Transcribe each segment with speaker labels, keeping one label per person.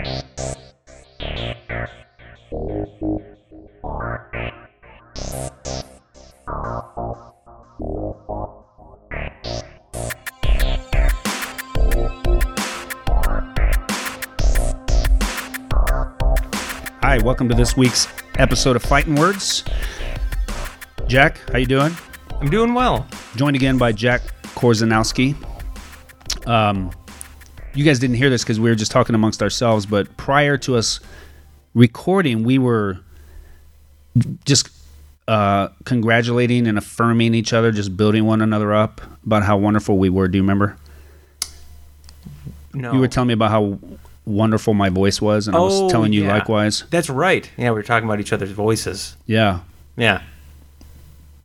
Speaker 1: Hi, welcome to this week's episode of Fighting Words. Jack, how you doing?
Speaker 2: I'm doing well.
Speaker 1: Joined again by Jack Korzanowski. Um, you guys didn't hear this because we were just talking amongst ourselves, but prior to us recording, we were just uh, congratulating and affirming each other, just building one another up about how wonderful we were. Do you remember?
Speaker 2: No,
Speaker 1: You were telling me about how wonderful my voice was, and I was
Speaker 2: Oh,
Speaker 1: telling you
Speaker 2: yeah.
Speaker 1: likewise.
Speaker 2: That's right. Yeah, we were talking about each other's voices.
Speaker 1: Yeah.
Speaker 2: Yeah.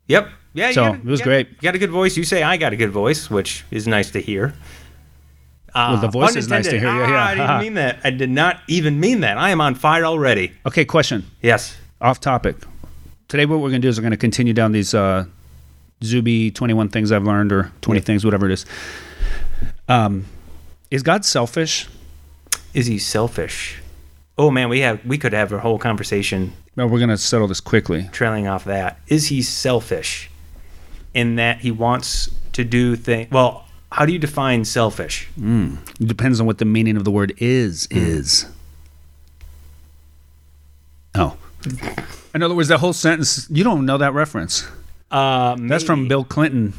Speaker 2: Yep. Yeah. you
Speaker 1: So,
Speaker 2: got a-
Speaker 1: it was
Speaker 2: got-
Speaker 1: great.
Speaker 2: You got a good voice. You say I got a good voice, which is nice to hear.
Speaker 1: Well, the
Speaker 2: Ah,
Speaker 1: voice
Speaker 2: pun
Speaker 1: is nice to hear. Yeah,
Speaker 2: Ah,
Speaker 1: yeah.
Speaker 2: I didn't mean that. I did not even mean that. I am on fire already.
Speaker 1: Okay, question.
Speaker 2: Yes.
Speaker 1: off topic. Today, what we're going to do is we're going to continue down these uh, Zuby 21 things I've learned or 20
Speaker 2: Yeah.
Speaker 1: things, whatever it is. Um, is God selfish?
Speaker 2: Is he selfish? Oh man, we have we could have a whole conversation
Speaker 1: No, we're going to settle this quickly.
Speaker 2: trailing off that. Is he selfish in that he wants to do things? Well, how do you define selfish?
Speaker 1: It depends on what the meaning of the word is.
Speaker 2: Hmm.
Speaker 1: Is. Oh. In other words, that whole sentence, you don't know that reference.
Speaker 2: Uh,
Speaker 1: That's from Bill Clinton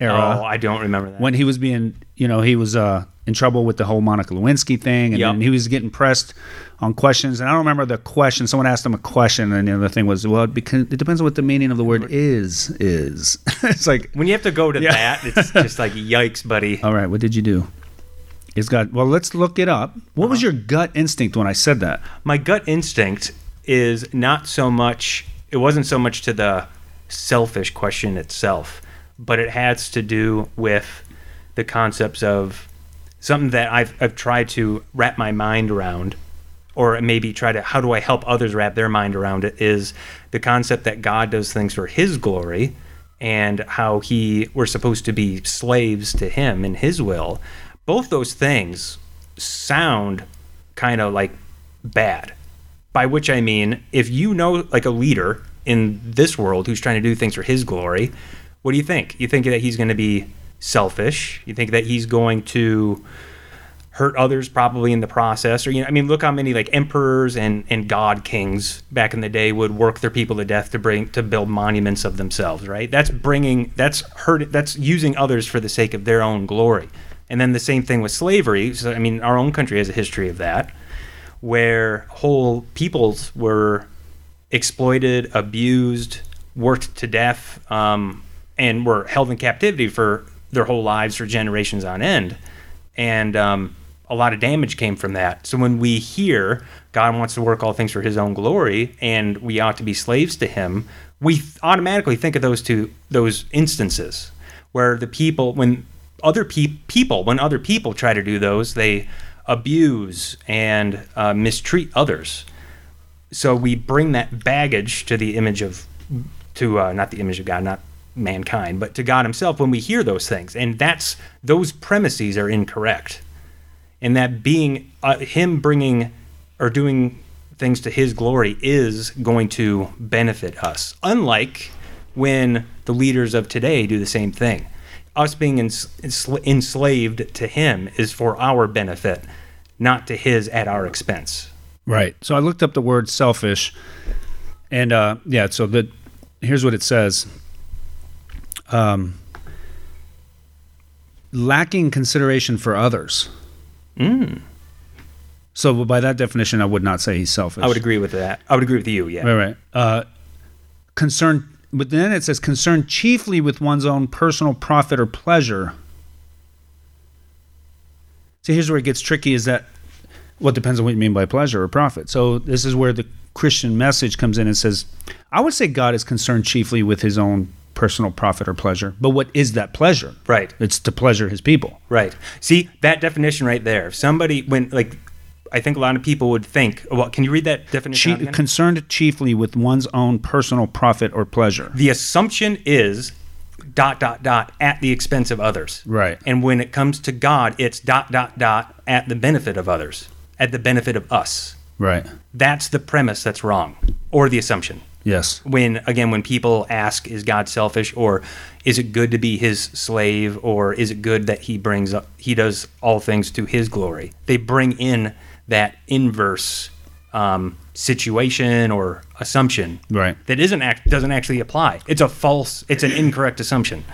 Speaker 1: era.
Speaker 2: Oh, I don't remember that.
Speaker 1: when he was being, you know, he was uh, in trouble with the whole Monica Lewinsky thing, and
Speaker 2: Yep.
Speaker 1: then he was getting pressed on questions. And I don't remember the question. Someone asked him a question, and the other thing was, well, because it depends on what the meaning of the word is. Is it's like,
Speaker 2: when you have to go to
Speaker 1: Yeah.
Speaker 2: that, it's just like yikes, buddy.
Speaker 1: all right, what did you do? Is God? Well, let's look it up. What
Speaker 2: Uh-huh.
Speaker 1: was your gut instinct when I said that?
Speaker 2: My gut instinct is not so much. It wasn't so much to the selfish question itself, but it has to do with the concepts of something that I've I've tried to wrap my mind around, or maybe try to how do I help others wrap their mind around it is the concept that God does things for His glory, and how He we're supposed to be slaves to Him and His will. Both those things sound kind of like bad. By which I mean, if you know like a leader in this world who's trying to do things for his glory, what do you think? You think that he's going to be selfish? You think that he's going to hurt others probably in the process or you know I mean look how many like emperors and and god kings back in the day would work their people to death to bring to build monuments of themselves, right? That's bringing that's hurt that's using others for the sake of their own glory. And then the same thing with slavery. So I mean our own country has a history of that where whole peoples were exploited, abused, worked to death, um, and were held in captivity for their whole lives for generations on end. And um, a lot of damage came from that. So when we hear God wants to work all things for His own glory, and we ought to be slaves to Him, we automatically think of those two those instances where the people, when other pe- people, when other people try to do those, they abuse and uh, mistreat others. So we bring that baggage to the image of, to uh, not the image of God, not mankind, but to God Himself when we hear those things, and that's those premises are incorrect, and that being uh, Him bringing or doing things to His glory is going to benefit us. Unlike when the leaders of today do the same thing, us being ens- enslaved to Him is for our benefit, not to His at our expense.
Speaker 1: Right. So I looked up the word selfish, and uh, yeah. So the here's what it says: um, lacking consideration for others.
Speaker 2: Mm.
Speaker 1: So by that definition, I would not say he's selfish.
Speaker 2: I would agree with that. I would agree with you. Yeah.
Speaker 1: Right, right. Uh, concern, but then it says concerned chiefly with one's own personal profit or pleasure. See, here's where it gets tricky: is that what depends on what you mean by pleasure or profit. So this is where the Christian message comes in and says, I would say God is concerned chiefly with His own personal profit or pleasure. But what is that pleasure?
Speaker 2: Right.
Speaker 1: It's to pleasure His people.
Speaker 2: Right. See that definition right there. If somebody when like I think a lot of people would think, well, can you read that definition? out
Speaker 1: Chi-
Speaker 2: again?
Speaker 1: concerned chiefly with one's own personal profit or pleasure.
Speaker 2: the assumption is dot dot dot at the expense of others.
Speaker 1: Right.
Speaker 2: And when it comes to God, it's dot dot dot at the benefit of others. at the benefit of us.
Speaker 1: Right.
Speaker 2: That's the premise that's wrong, or the assumption.
Speaker 1: Yes.
Speaker 2: When again, when people ask, "Is God selfish?" or "Is it good to be His slave?" or "Is it good that He brings up He does all things to His glory?" They bring in that inverse um, situation or assumption
Speaker 1: Right.
Speaker 2: that isn't act doesn't actually apply. It's a false. It's an incorrect assumption.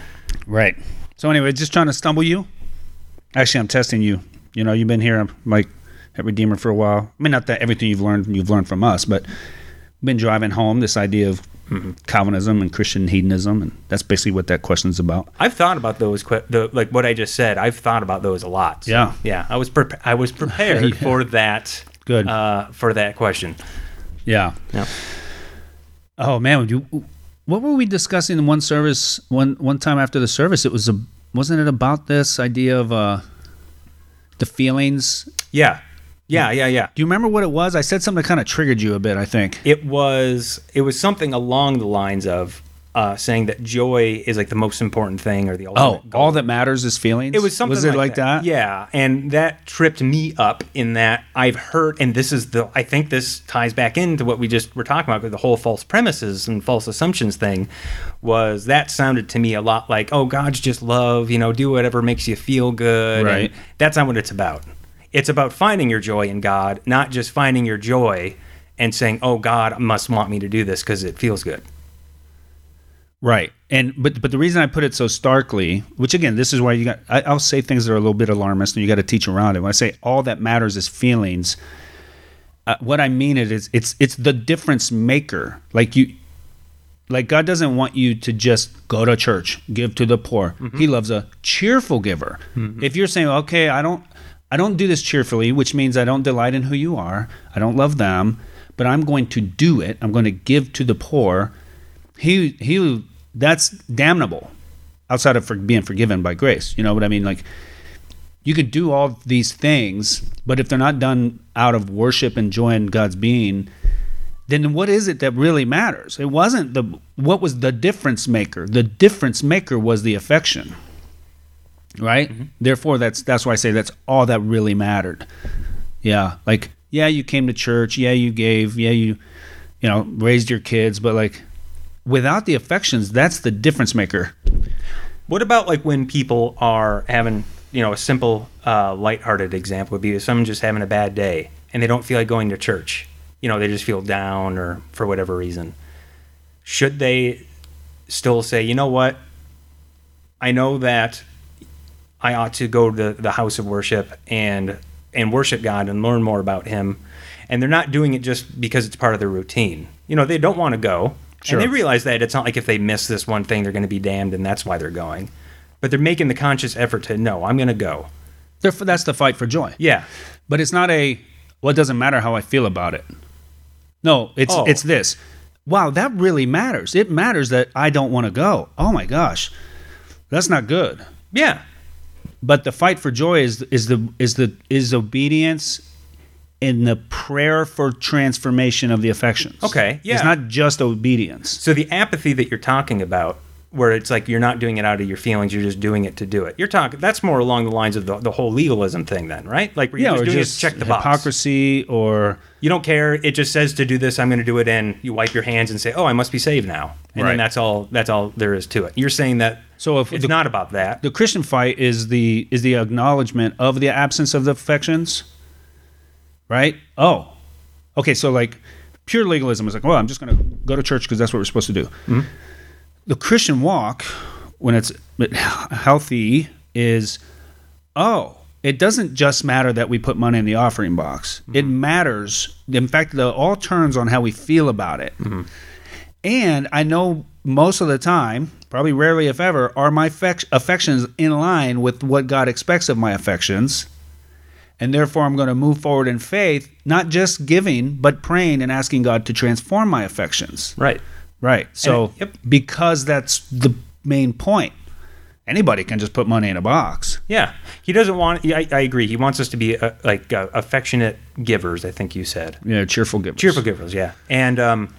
Speaker 1: Right. So anyway, just trying to stumble you. Actually, I'm testing you. You know, you've been here, I'm like at Redeemer for a while. I mean, not that everything you've learned you've learned from us, but been driving home this idea of Calvinism and Christian hedonism, and that's basically what that question's about.
Speaker 2: I've thought about those, que- the, like what I just said. I've thought about those a lot. So,
Speaker 1: Yeah.
Speaker 2: yeah. I was pre- I was prepared
Speaker 1: Yeah.
Speaker 2: for that.
Speaker 1: Good.
Speaker 2: uh, for that question.
Speaker 1: Yeah.
Speaker 2: Yeah.
Speaker 1: Oh man, would you, what were we discussing in one service one one time after the service? It was a wasn't it about this idea of uh the feelings?
Speaker 2: Yeah, yeah, yeah, yeah.
Speaker 1: Do you remember what it was? I said something that kind of triggered you a bit. I think.
Speaker 2: It was it was something along the lines of uh, saying that joy is like the most important thing or the ultimate
Speaker 1: Oh,
Speaker 2: goal.
Speaker 1: all that matters is feelings.
Speaker 2: It was something
Speaker 1: Was it like, that?
Speaker 2: Yeah, and that tripped me up in that I've heard, and this is the I think this ties back into what we just were talking about with the whole false premises and false assumptions thing. Was that sounded to me a lot like, oh, God's just love, you know, do whatever makes you feel good. and
Speaker 1: Right.
Speaker 2: that's not what it's about. It's about finding your joy in God, not just finding your joy and saying, oh, God must want me to do this because it feels good.
Speaker 1: Right. And but but the reason I put it so starkly, which again, this is why you got I, I'll say things that are a little bit alarmist, and you got to teach around it. When I say all that matters is feelings, uh, what I mean it is it's it's the difference maker. Like you, like God doesn't want you to just go to church, give to the poor. He loves a cheerful giver. If you're saying, okay, I don't I don't do this cheerfully, which means I don't delight in who you are. I don't love them, but I'm going to do it. I'm going to give to the poor. He he that's damnable outside of for being forgiven by grace. You know what i mean? Like you could do all these things but if they're not done out of worship and joy in god's being then what is it that really matters? It wasn't the what was the difference maker? The difference maker was the affection right therefore that's that's why i say that's all that really mattered yeah like yeah you came to church yeah you gave yeah you you know raised your kids but like without the affections that's the difference maker
Speaker 2: What about like when people are having, you know, a simple, uh, lighthearted example would be someone just having a bad day and they don't feel like going to church. You know, they just feel down or for whatever reason. Should they still say, you know what? I know that I ought to go to the, the house of worship and and worship God and learn more about Him, and they're not doing it just because it's part of their routine. You know, they don't want to go,
Speaker 1: Sure.
Speaker 2: and they realize that it's not like if they miss this one thing, they're going to be damned, and that's why they're going. But they're making the conscious effort to no, I'm going to go.
Speaker 1: Therefore, that's the fight for joy.
Speaker 2: Yeah,
Speaker 1: but it's not a well it doesn't matter how i feel about it. No it's
Speaker 2: Oh.
Speaker 1: it's this. Wow that really matters. It matters that i don't want to go. Oh my gosh. That's not good.
Speaker 2: Yeah,
Speaker 1: but the fight for joy is is the is the is obedience in the prayer for transformation of the affections
Speaker 2: Okay, yeah.
Speaker 1: it's not just obedience
Speaker 2: So the apathy that you're talking about, where it's like you're not doing it out of your feelings, you're just doing it to do it. You're talking that's more along the lines of the, the whole legalism thing, then, right? Like where you're
Speaker 1: yeah
Speaker 2: just
Speaker 1: or
Speaker 2: doing
Speaker 1: just
Speaker 2: check the box.
Speaker 1: hypocrisy or
Speaker 2: You don't care. It just says to do this. I'm going to do it, and you wipe your hands and say, "Oh, I must be saved now." And
Speaker 1: Right.
Speaker 2: then that's all. That's all there is to it. You're saying that
Speaker 1: so if
Speaker 2: it's
Speaker 1: the,
Speaker 2: not about that.
Speaker 1: the Christian fight is the is the acknowledgement of the absence of the affections, right? Oh, okay. So like pure legalism is like, well, I'm just going to go to church because that's what we're supposed to do. Mm-hmm. The Christian walk, when it's healthy, is oh, it doesn't just matter that we put money in the offering box. It mm-hmm. matters. In fact, the all turns on how we feel about it. Mm-hmm. And I know most of the time, probably rarely if ever, are my affections in line with what God expects of my affections. And therefore, I'm going to move forward in faith, not just giving, but praying and asking God to transform my affections.
Speaker 2: Right.
Speaker 1: Right. So,
Speaker 2: yep.
Speaker 1: because that's the main point, anybody can just put money in a box.
Speaker 2: Yeah. He doesn't want. I, I agree. He wants us to be uh, like uh, affectionate givers. I think you said
Speaker 1: Yeah, cheerful givers.
Speaker 2: cheerful givers. Yeah. And um,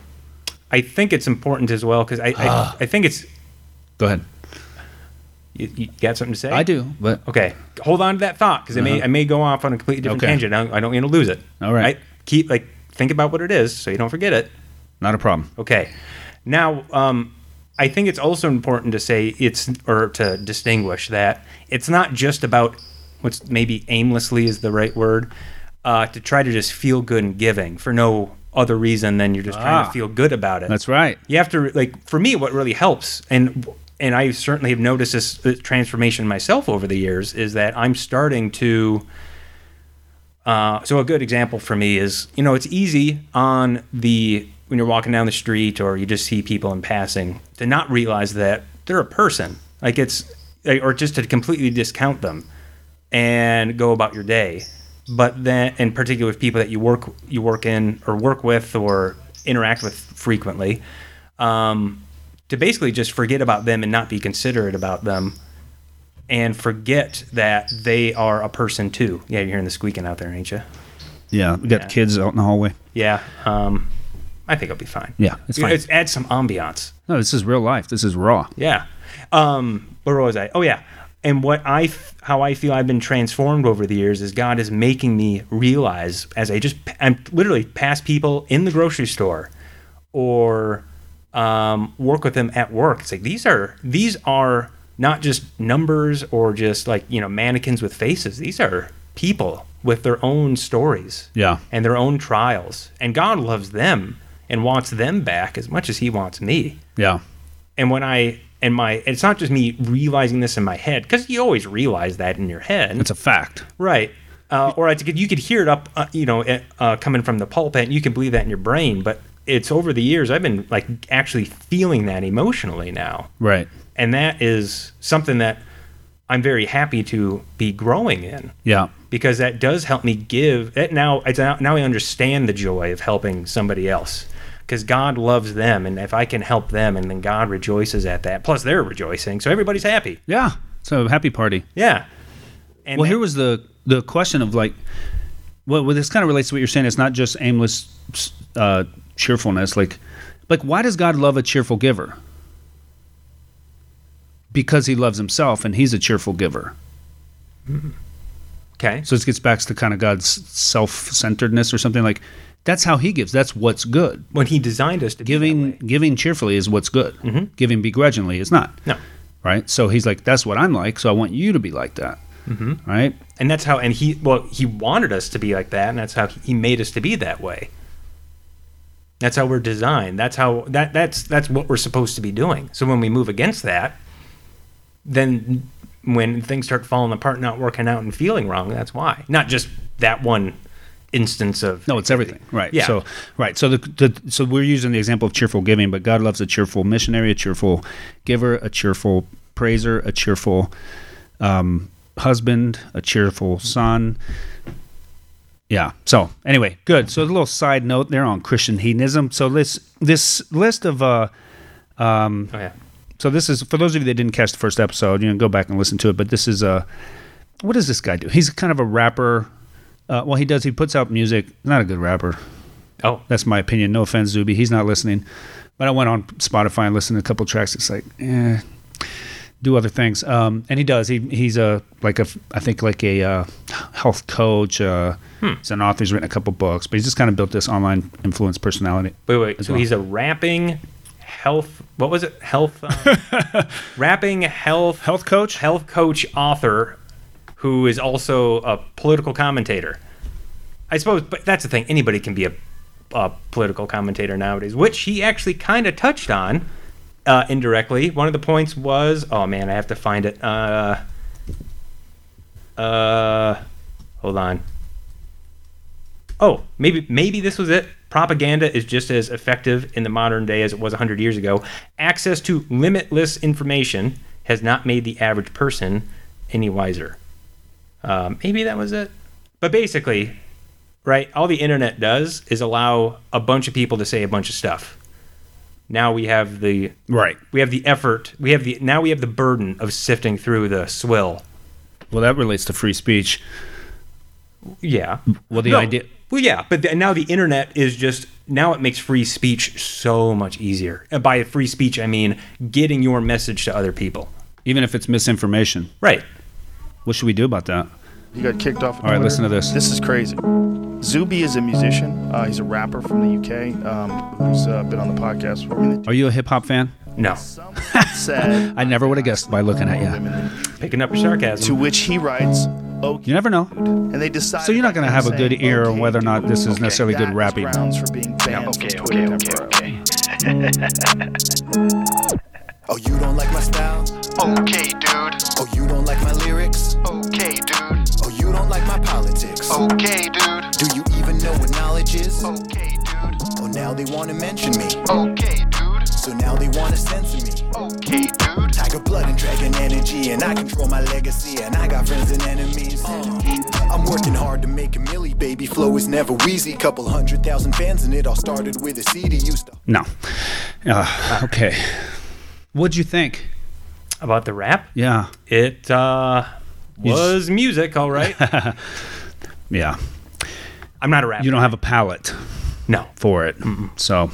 Speaker 2: I think it's important as well because I, I I think it's
Speaker 1: Go ahead.
Speaker 2: You, you got something to say?
Speaker 1: I do, but
Speaker 2: Okay, hold on to that thought because I may
Speaker 1: Uh-huh.
Speaker 2: I may go off on a completely different
Speaker 1: Okay.
Speaker 2: tangent. I don't, I don't want to lose it.
Speaker 1: All right.
Speaker 2: Keep like think about what it is so you don't forget it.
Speaker 1: not a problem.
Speaker 2: Okay. Now, um, I think it's also important to say it's or to distinguish that it's not just about what's maybe aimlessly is the right word uh, to try to just feel good and giving for no other reason than you're just trying
Speaker 1: Ah.
Speaker 2: to feel good about it.
Speaker 1: That's right.
Speaker 2: you have to like for me what really helps and and I certainly have noticed this, this transformation myself over the years is that I'm starting to uh, so a good example for me is you know it's easy on the when you're walking down the street or you just see people in passing to not realize that they're a person like it's or just to completely discount them and go about your day but then in particular with people that you work you work in or work with or interact with frequently um, to basically just forget about them and not be considerate about them and forget that they are a person too yeah you're hearing the squeaking out there ain't you
Speaker 1: Yeah, we got
Speaker 2: Yeah.
Speaker 1: kids out in the hallway.
Speaker 2: yeah um, i think i'll be fine
Speaker 1: Yeah, it's fine.
Speaker 2: It's, add some ambiance
Speaker 1: No, this is real life. This is raw.
Speaker 2: Yeah. Um, where was I? Oh yeah. And what I, f- how I feel I've been transformed over the years is God is making me realize as I just, I'm literally pass people in the grocery store, or um, work with them at work. It's like these are these are not just numbers or just like you know mannequins with faces. These are people with their own stories
Speaker 1: Yeah.
Speaker 2: and their own trials, and God loves them and wants them back as much as He wants me
Speaker 1: Yeah.
Speaker 2: and when I and my it's not just me realizing this in my head because you always realize that in your head,
Speaker 1: It's a fact.
Speaker 2: right? Uh, or I could, you could hear it up, uh, you know, uh, uh, coming from the pulpit, and you can believe that in your brain. But it's over the years I've been like actually feeling that emotionally now,
Speaker 1: Right.
Speaker 2: and that is something that I'm very happy to be growing in
Speaker 1: Yeah.
Speaker 2: because that does help me give that now it's now now I understand the joy of helping somebody else because God loves them and if I can help them and then God rejoices at that plus they're rejoicing so everybody's happy
Speaker 1: Yeah. So happy party.
Speaker 2: yeah and
Speaker 1: Well,
Speaker 2: that-
Speaker 1: here was the the question of like, well, well, this kind of relates to what you're saying. It's not just aimless uh, cheerfulness. Like, like why does God love a cheerful giver? Because He loves Himself, and He's a cheerful giver.
Speaker 2: okay
Speaker 1: So this gets back to kind of God's self-centeredness or something like. That's how He gives. That's what's good.
Speaker 2: when he designed us to
Speaker 1: Giving giving cheerfully is what's good. Giving begrudgingly is not.
Speaker 2: no
Speaker 1: Right. So He's like, that's what I'm like. So I want you to be like that. Mm-hmm. Right.
Speaker 2: and that's how and he well he wanted us to be like that and that's how he made us to be that way that's how we're designed that's how that that's that's what we're supposed to be doing so when we move against that then when things start falling apart not working out and feeling wrong that's why not just that one instance of
Speaker 1: No, it's everything. Right.
Speaker 2: Yeah.
Speaker 1: So right. So the, the so we're using the example of cheerful giving, but God loves a cheerful missionary, a cheerful giver, a cheerful praiser, a cheerful um, husband, a cheerful son. Yeah. So anyway, good. So a little side note there on Christian hedonism. So this this list of uh
Speaker 2: oh yeah
Speaker 1: so this is for those of you that didn't catch the first episode, you know, go back and listen to it. But this is a what does this guy do? He's kind of a rapper. Uh, well, he does. He puts out music. Not a good rapper.
Speaker 2: oh
Speaker 1: That's my opinion. No offense, Zuby. He's not listening. But I went on Spotify and listened to a couple tracks. It's like, eh, do other things. Um, and he does. He he's a like a I think like a uh, health coach. Uh, He's an author. He's written a couple books, but he's just kind of built this online influence personality.
Speaker 2: wait wait so
Speaker 1: well.
Speaker 2: he's a rapping health what was it health uh, rapping health
Speaker 1: Health coach.
Speaker 2: health coach author who is also a political commentator. I suppose, but that's the thing. Anybody can be a, a political commentator nowadays, which he actually kind of touched on uh, indirectly. One of the points was, oh man, I have to find it. Uh, uh, hold on. Oh, maybe maybe this was it. Propaganda is just as effective in the modern day as it was 100 years ago. Access to limitless information has not made the average person any wiser. Um, maybe that was it. But basically, right, all the internet does is allow a bunch of people to say a bunch of stuff. Now we have the
Speaker 1: Right.
Speaker 2: we have the effort. We have the now we have the burden of sifting through the swill.
Speaker 1: Well, that relates to free speech.
Speaker 2: Yeah.
Speaker 1: Well, the
Speaker 2: No.
Speaker 1: idea.
Speaker 2: Well, yeah, but the, now the internet is just now it makes free speech so much easier. And by free speech, I mean getting your message to other people.
Speaker 1: even if it's misinformation.
Speaker 2: Right.
Speaker 1: What should we do about that?
Speaker 3: He got kicked off.
Speaker 1: All right, listen to this.
Speaker 3: This is crazy. Zuby is a musician. Uh, he's a rapper from the UK um, who's uh, been on the podcast. I mean,
Speaker 1: Are you a hip hop fan?
Speaker 2: No.
Speaker 1: I never would have guessed by looking at you.
Speaker 2: Picking up your sarcasm.
Speaker 3: To which he writes, "Okay."
Speaker 1: You never know.
Speaker 3: And they decide.
Speaker 1: So you're not gonna have a good ear on whether or not this is necessarily good rapping.
Speaker 3: Grounds for being banned
Speaker 4: Okay,
Speaker 3: from
Speaker 4: okay, okay, okay.
Speaker 5: Oh, you don't like my style?
Speaker 4: Okay, dude.
Speaker 5: Oh, you don't like my lyrics?
Speaker 4: Okay, dude.
Speaker 5: Oh, you don't like my politics?
Speaker 4: Okay, dude.
Speaker 5: Do you even know what knowledge is?
Speaker 4: Okay, dude.
Speaker 5: Oh, now they wanna mention me.
Speaker 4: Okay, dude.
Speaker 5: So now they wanna censor me.
Speaker 4: Okay, dude.
Speaker 5: Tiger blood and dragon energy, and I control my legacy, and I got friends and enemies. Uh, I'm working hard to make a milli, baby. Flow is never wheezy. Couple hundred thousand fans, and it all started with a CD. Used to.
Speaker 1: No. Uh, okay. What'd you think?
Speaker 2: About the rap?
Speaker 1: Yeah.
Speaker 2: It uh, was music, all right.
Speaker 1: Yeah.
Speaker 2: I'm not a rapper.
Speaker 1: You don't have a palate
Speaker 2: No.
Speaker 1: for it. So,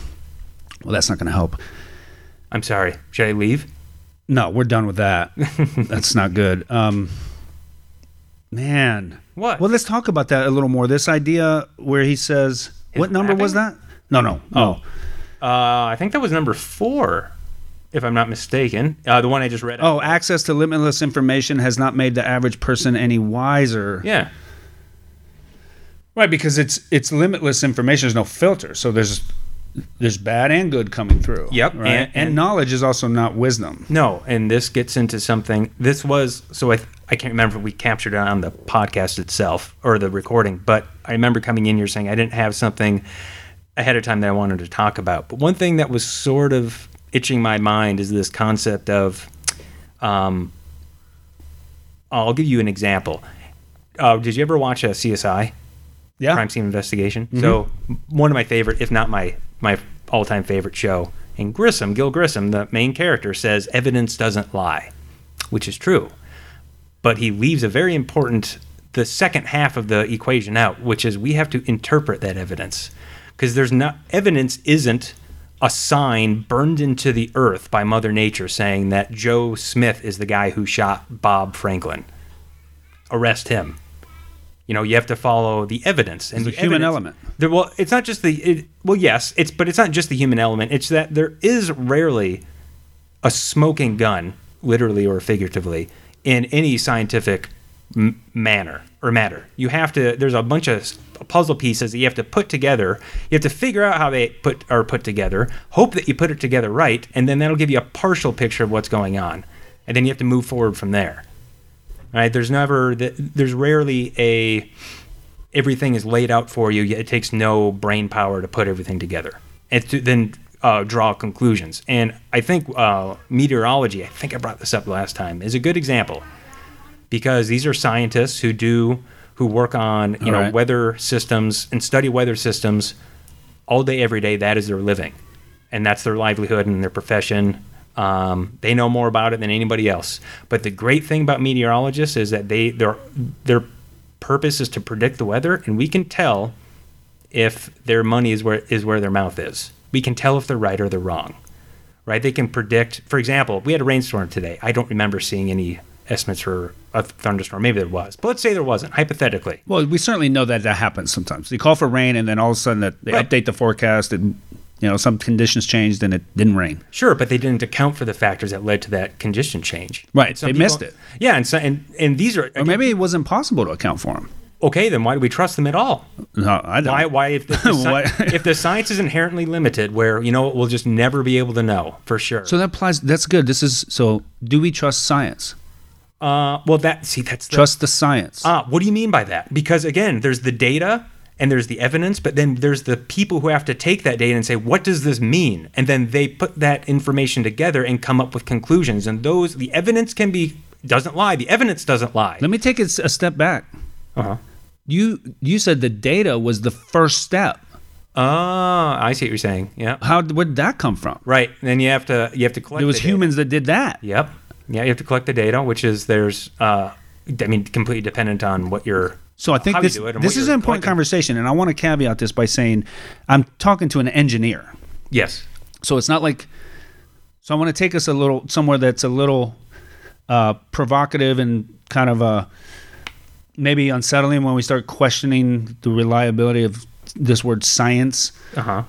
Speaker 1: well, that's not going to help.
Speaker 2: I'm sorry. Should I leave?
Speaker 1: No, we're done with that. That's not good. Um, man.
Speaker 2: What?
Speaker 1: Well, let's talk about that a little more. This idea where he says, what number was that?
Speaker 2: rapping?
Speaker 1: No, no. Oh,
Speaker 2: Uh, I think that was number four, if I'm not mistaken. Uh, the one I just read.
Speaker 1: oh, access to limitless information has not made the average person any wiser.
Speaker 2: yeah.
Speaker 1: Right, because it's it's limitless information. There's no filter, so there's there's bad and good coming through.
Speaker 2: Yep,
Speaker 1: Right?
Speaker 2: and-
Speaker 1: And,
Speaker 2: and-
Speaker 1: knowledge is also not wisdom.
Speaker 2: No, and this gets into something. This was so I I can't remember if we captured it on the podcast itself or the recording, but I remember coming in here saying I didn't have something ahead of time that I wanted to talk about. But one thing that was sort of itching my mind is this concept of, um, I'll give you an example. Uh, did you ever watch a CSI?
Speaker 1: Yeah.
Speaker 2: crime scene investigation. So one of my favorite, if not my my all time favorite show. And Grissom, Gil Grissom, the main character, says evidence doesn't lie, which is true. But he leaves a very important the second half of the equation out, which is we have to interpret that evidence because there's not evidence isn't a sign burned into the earth by Mother Nature saying that Joe Smith is the guy who shot Bob Franklin. Arrest him. You know, you have to follow the evidence and
Speaker 1: The
Speaker 2: the
Speaker 1: human
Speaker 2: evidence-
Speaker 1: element.
Speaker 2: There, well, it's not just the. It, well, yes, it's but it's not just the human element. It's that there is rarely a smoking gun, literally or figuratively, in any scientific m- manner or matter. You have to. There's a bunch of puzzle pieces that you have to put together. You have to figure out how they put are put together. Hope that you put it together right, and then that'll give you a partial picture of what's going on, and then you have to move forward from there. Right? There's never. There's rarely a everything is laid out for you. yet It takes no brain power to put everything together and to then uh, draw conclusions. And I think uh, meteorology, I think I brought this up last time, is a good example because these are scientists who do who work on you
Speaker 1: All
Speaker 2: know
Speaker 1: right.
Speaker 2: weather systems and study weather systems all day every day. That is their living, and that's their livelihood and their profession. Um, they know more about it than anybody else. But the great thing about meteorologists is that they their their purpose is to predict the weather, and we can tell if their money is where is where their mouth is. We can tell if they're right or they're wrong. Right? They can predict. For example, we had a rainstorm today. I don't remember seeing any estimates for a thunderstorm. Maybe there was, but let's say there wasn't. Hypothetically,
Speaker 1: Well, we certainly know that that happens sometimes. They call for rain, and then all of a sudden that they
Speaker 2: Right.
Speaker 1: update the forecast, and you know some conditions changed, and it didn't rain.
Speaker 2: Sure, but they didn't account for the factors that led to that condition change.
Speaker 1: Right, they missed it.
Speaker 2: Yeah, and so, and and these are
Speaker 1: Or maybe it was impossible to account for them.
Speaker 2: okay. Then why do we trust them at all?
Speaker 1: No, I don't.
Speaker 2: Why? Why if the, the sci- if the science is inherently limited, where you know we'll just never be able to know for sure.
Speaker 1: So that applies. That's good. This is so. Do we trust science?
Speaker 2: Uh, well, that see that's the,
Speaker 1: Trust the science.
Speaker 2: Ah, what do you mean by that? Because again, there's the data and there's the evidence, but then there's the people who have to take that data and say, what does this mean? And then they put that information together and come up with conclusions. And those, the evidence can be doesn't lie. The evidence doesn't lie.
Speaker 1: Let me take it a step back.
Speaker 2: Uh-huh.
Speaker 1: You you said the data was the first step.
Speaker 2: Ah, I see what you're saying. Yeah,
Speaker 1: How where did that come from?
Speaker 2: right. And then you have to you have to collect.
Speaker 1: It was
Speaker 2: the data.
Speaker 1: humans that did that.
Speaker 2: Yep. Yeah, you have to collect the data, which is there's. Uh, I mean, completely dependent on what you're.
Speaker 1: So I think this this is an important
Speaker 2: collecting.
Speaker 1: conversation, and I want to caveat this by saying I'm talking to an engineer.
Speaker 2: Yes.
Speaker 1: So it's not like. So I want to take us a little somewhere that's a little uh, provocative and kind of uh, maybe unsettling when we start questioning the reliability of this word science.
Speaker 2: Uh huh.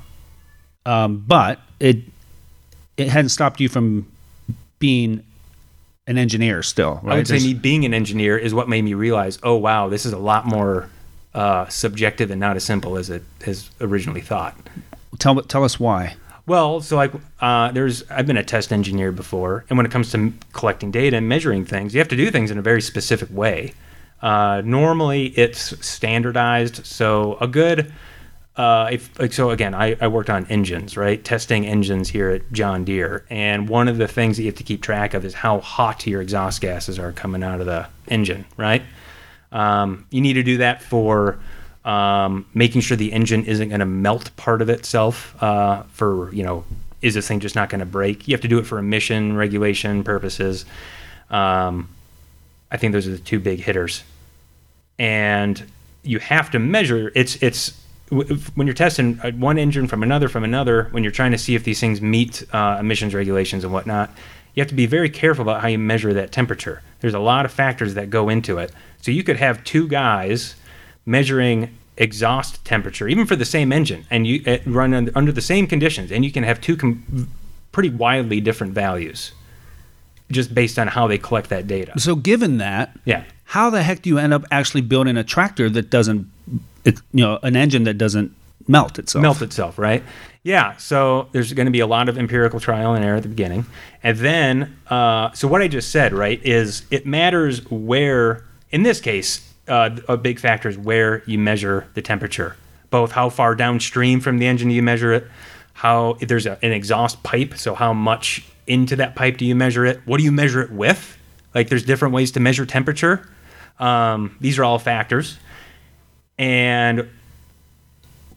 Speaker 1: Um, but it it hadn't stopped you from being an engineer still, right?
Speaker 2: I would say
Speaker 1: There's-
Speaker 2: me being an engineer is what made me realize, oh wow, this is a lot more uh, subjective and not as simple as it has originally thought.
Speaker 1: tell tell us why.
Speaker 2: Well, so like uh, there's I've been a test engineer before, and when it comes to m- collecting data and measuring things, you have to do things in a very specific way. Uh, normally, it's standardized. So a good uh, if so again, I, I worked on engines, right? Testing engines here at John Deere, and one of the things that you have to keep track of is how hot your exhaust gases are coming out of the engine, right? Um, you need to do that for um, making sure the engine isn't going to melt part of itself. Uh, for you know, is this thing just not going to break? You have to do it for emission regulation purposes. Um, I think those are the two big hitters, and you have to measure. It's it's when you're testing uh, one engine from another from another. When you're trying to see if these things meet uh, emissions regulations and whatnot, you have to be very careful about how you measure that temperature. There's a lot of factors that go into it. So you could have two guys measuring exhaust temperature, even for the same engine, and you uh, run un- under the same conditions, and you can have two com- pretty wildly different values, just based on how they collect that data.
Speaker 1: So, given that,
Speaker 2: Yeah.
Speaker 1: how the heck do you end up actually building a tractor that doesn't, it, you know, an engine that doesn't melt itself?
Speaker 2: melt itself, right? Yeah. So there's going to be a lot of empirical trial and error at the beginning, and then uh, so what I just said, right, is it matters where. In this case, uh, a big factor is where you measure the temperature, both how far downstream from the engine do you measure it, how if there's a, an exhaust pipe, so how much into that pipe do you measure it? What do you measure it with? Like there's different ways to measure temperature. Um, these are all factors, and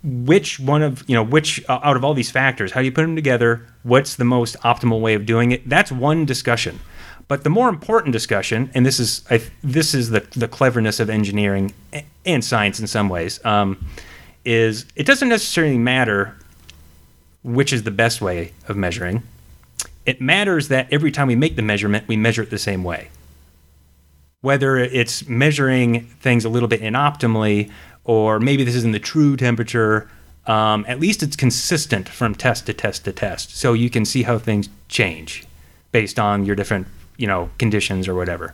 Speaker 2: which one of you know which uh, out of all these factors how do you put them together? What's the most optimal way of doing it? That's one discussion. But the more important discussion and this is I, this is the, the cleverness of engineering and science in some ways um, is it doesn't necessarily matter which is the best way of measuring. It matters that every time we make the measurement we measure it the same way whether it's measuring things a little bit inoptimally or maybe this isn't the true temperature um, at least it's consistent from test to test to test. So you can see how things change based on your different you know conditions or whatever.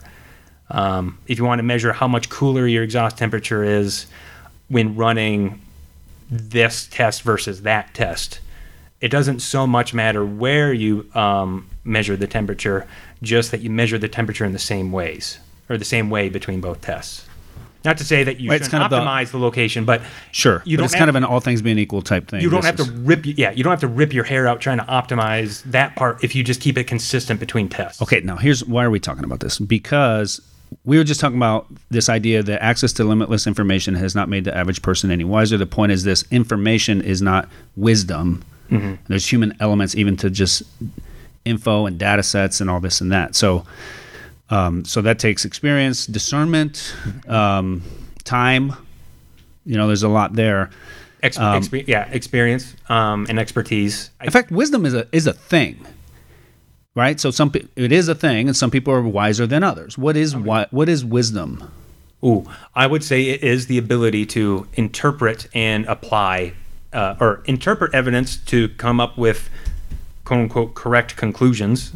Speaker 2: Um, if you want to measure how much cooler your exhaust temperature is when running this test versus that test it doesn't so much matter where you um, measure the temperature, just that you measure the temperature in the same ways or the same way between both tests. Not to say that you
Speaker 1: right,
Speaker 2: shouldn't
Speaker 1: kind of
Speaker 2: optimize the, location, but
Speaker 1: Sure.
Speaker 2: you
Speaker 1: but
Speaker 2: don't
Speaker 1: it's kind of an all things being equal type thing.
Speaker 2: you don't have to rip yeah you don't have to rip your hair out trying to optimize that part if you just keep it consistent between tests.
Speaker 1: Okay, now here's why are we talking about this? Because we were just talking about this idea that access to limitless information has not made the average person any wiser. The point is this information is not wisdom. Mm-hmm. There's human elements even to just info and data sets and all this and that. So um, so that takes experience, discernment, um, time. You know, there's a lot there.
Speaker 2: Ex-
Speaker 1: Um,
Speaker 2: yeah, experience um, and expertise.
Speaker 1: In fact, wisdom is a is a thing, right? So some pe- it is a thing, and some people are wiser than others. What is wi- what is wisdom?
Speaker 2: Ooh, I would say it is the ability to interpret and apply, uh, or interpret evidence to come up with "quote unquote" correct conclusions,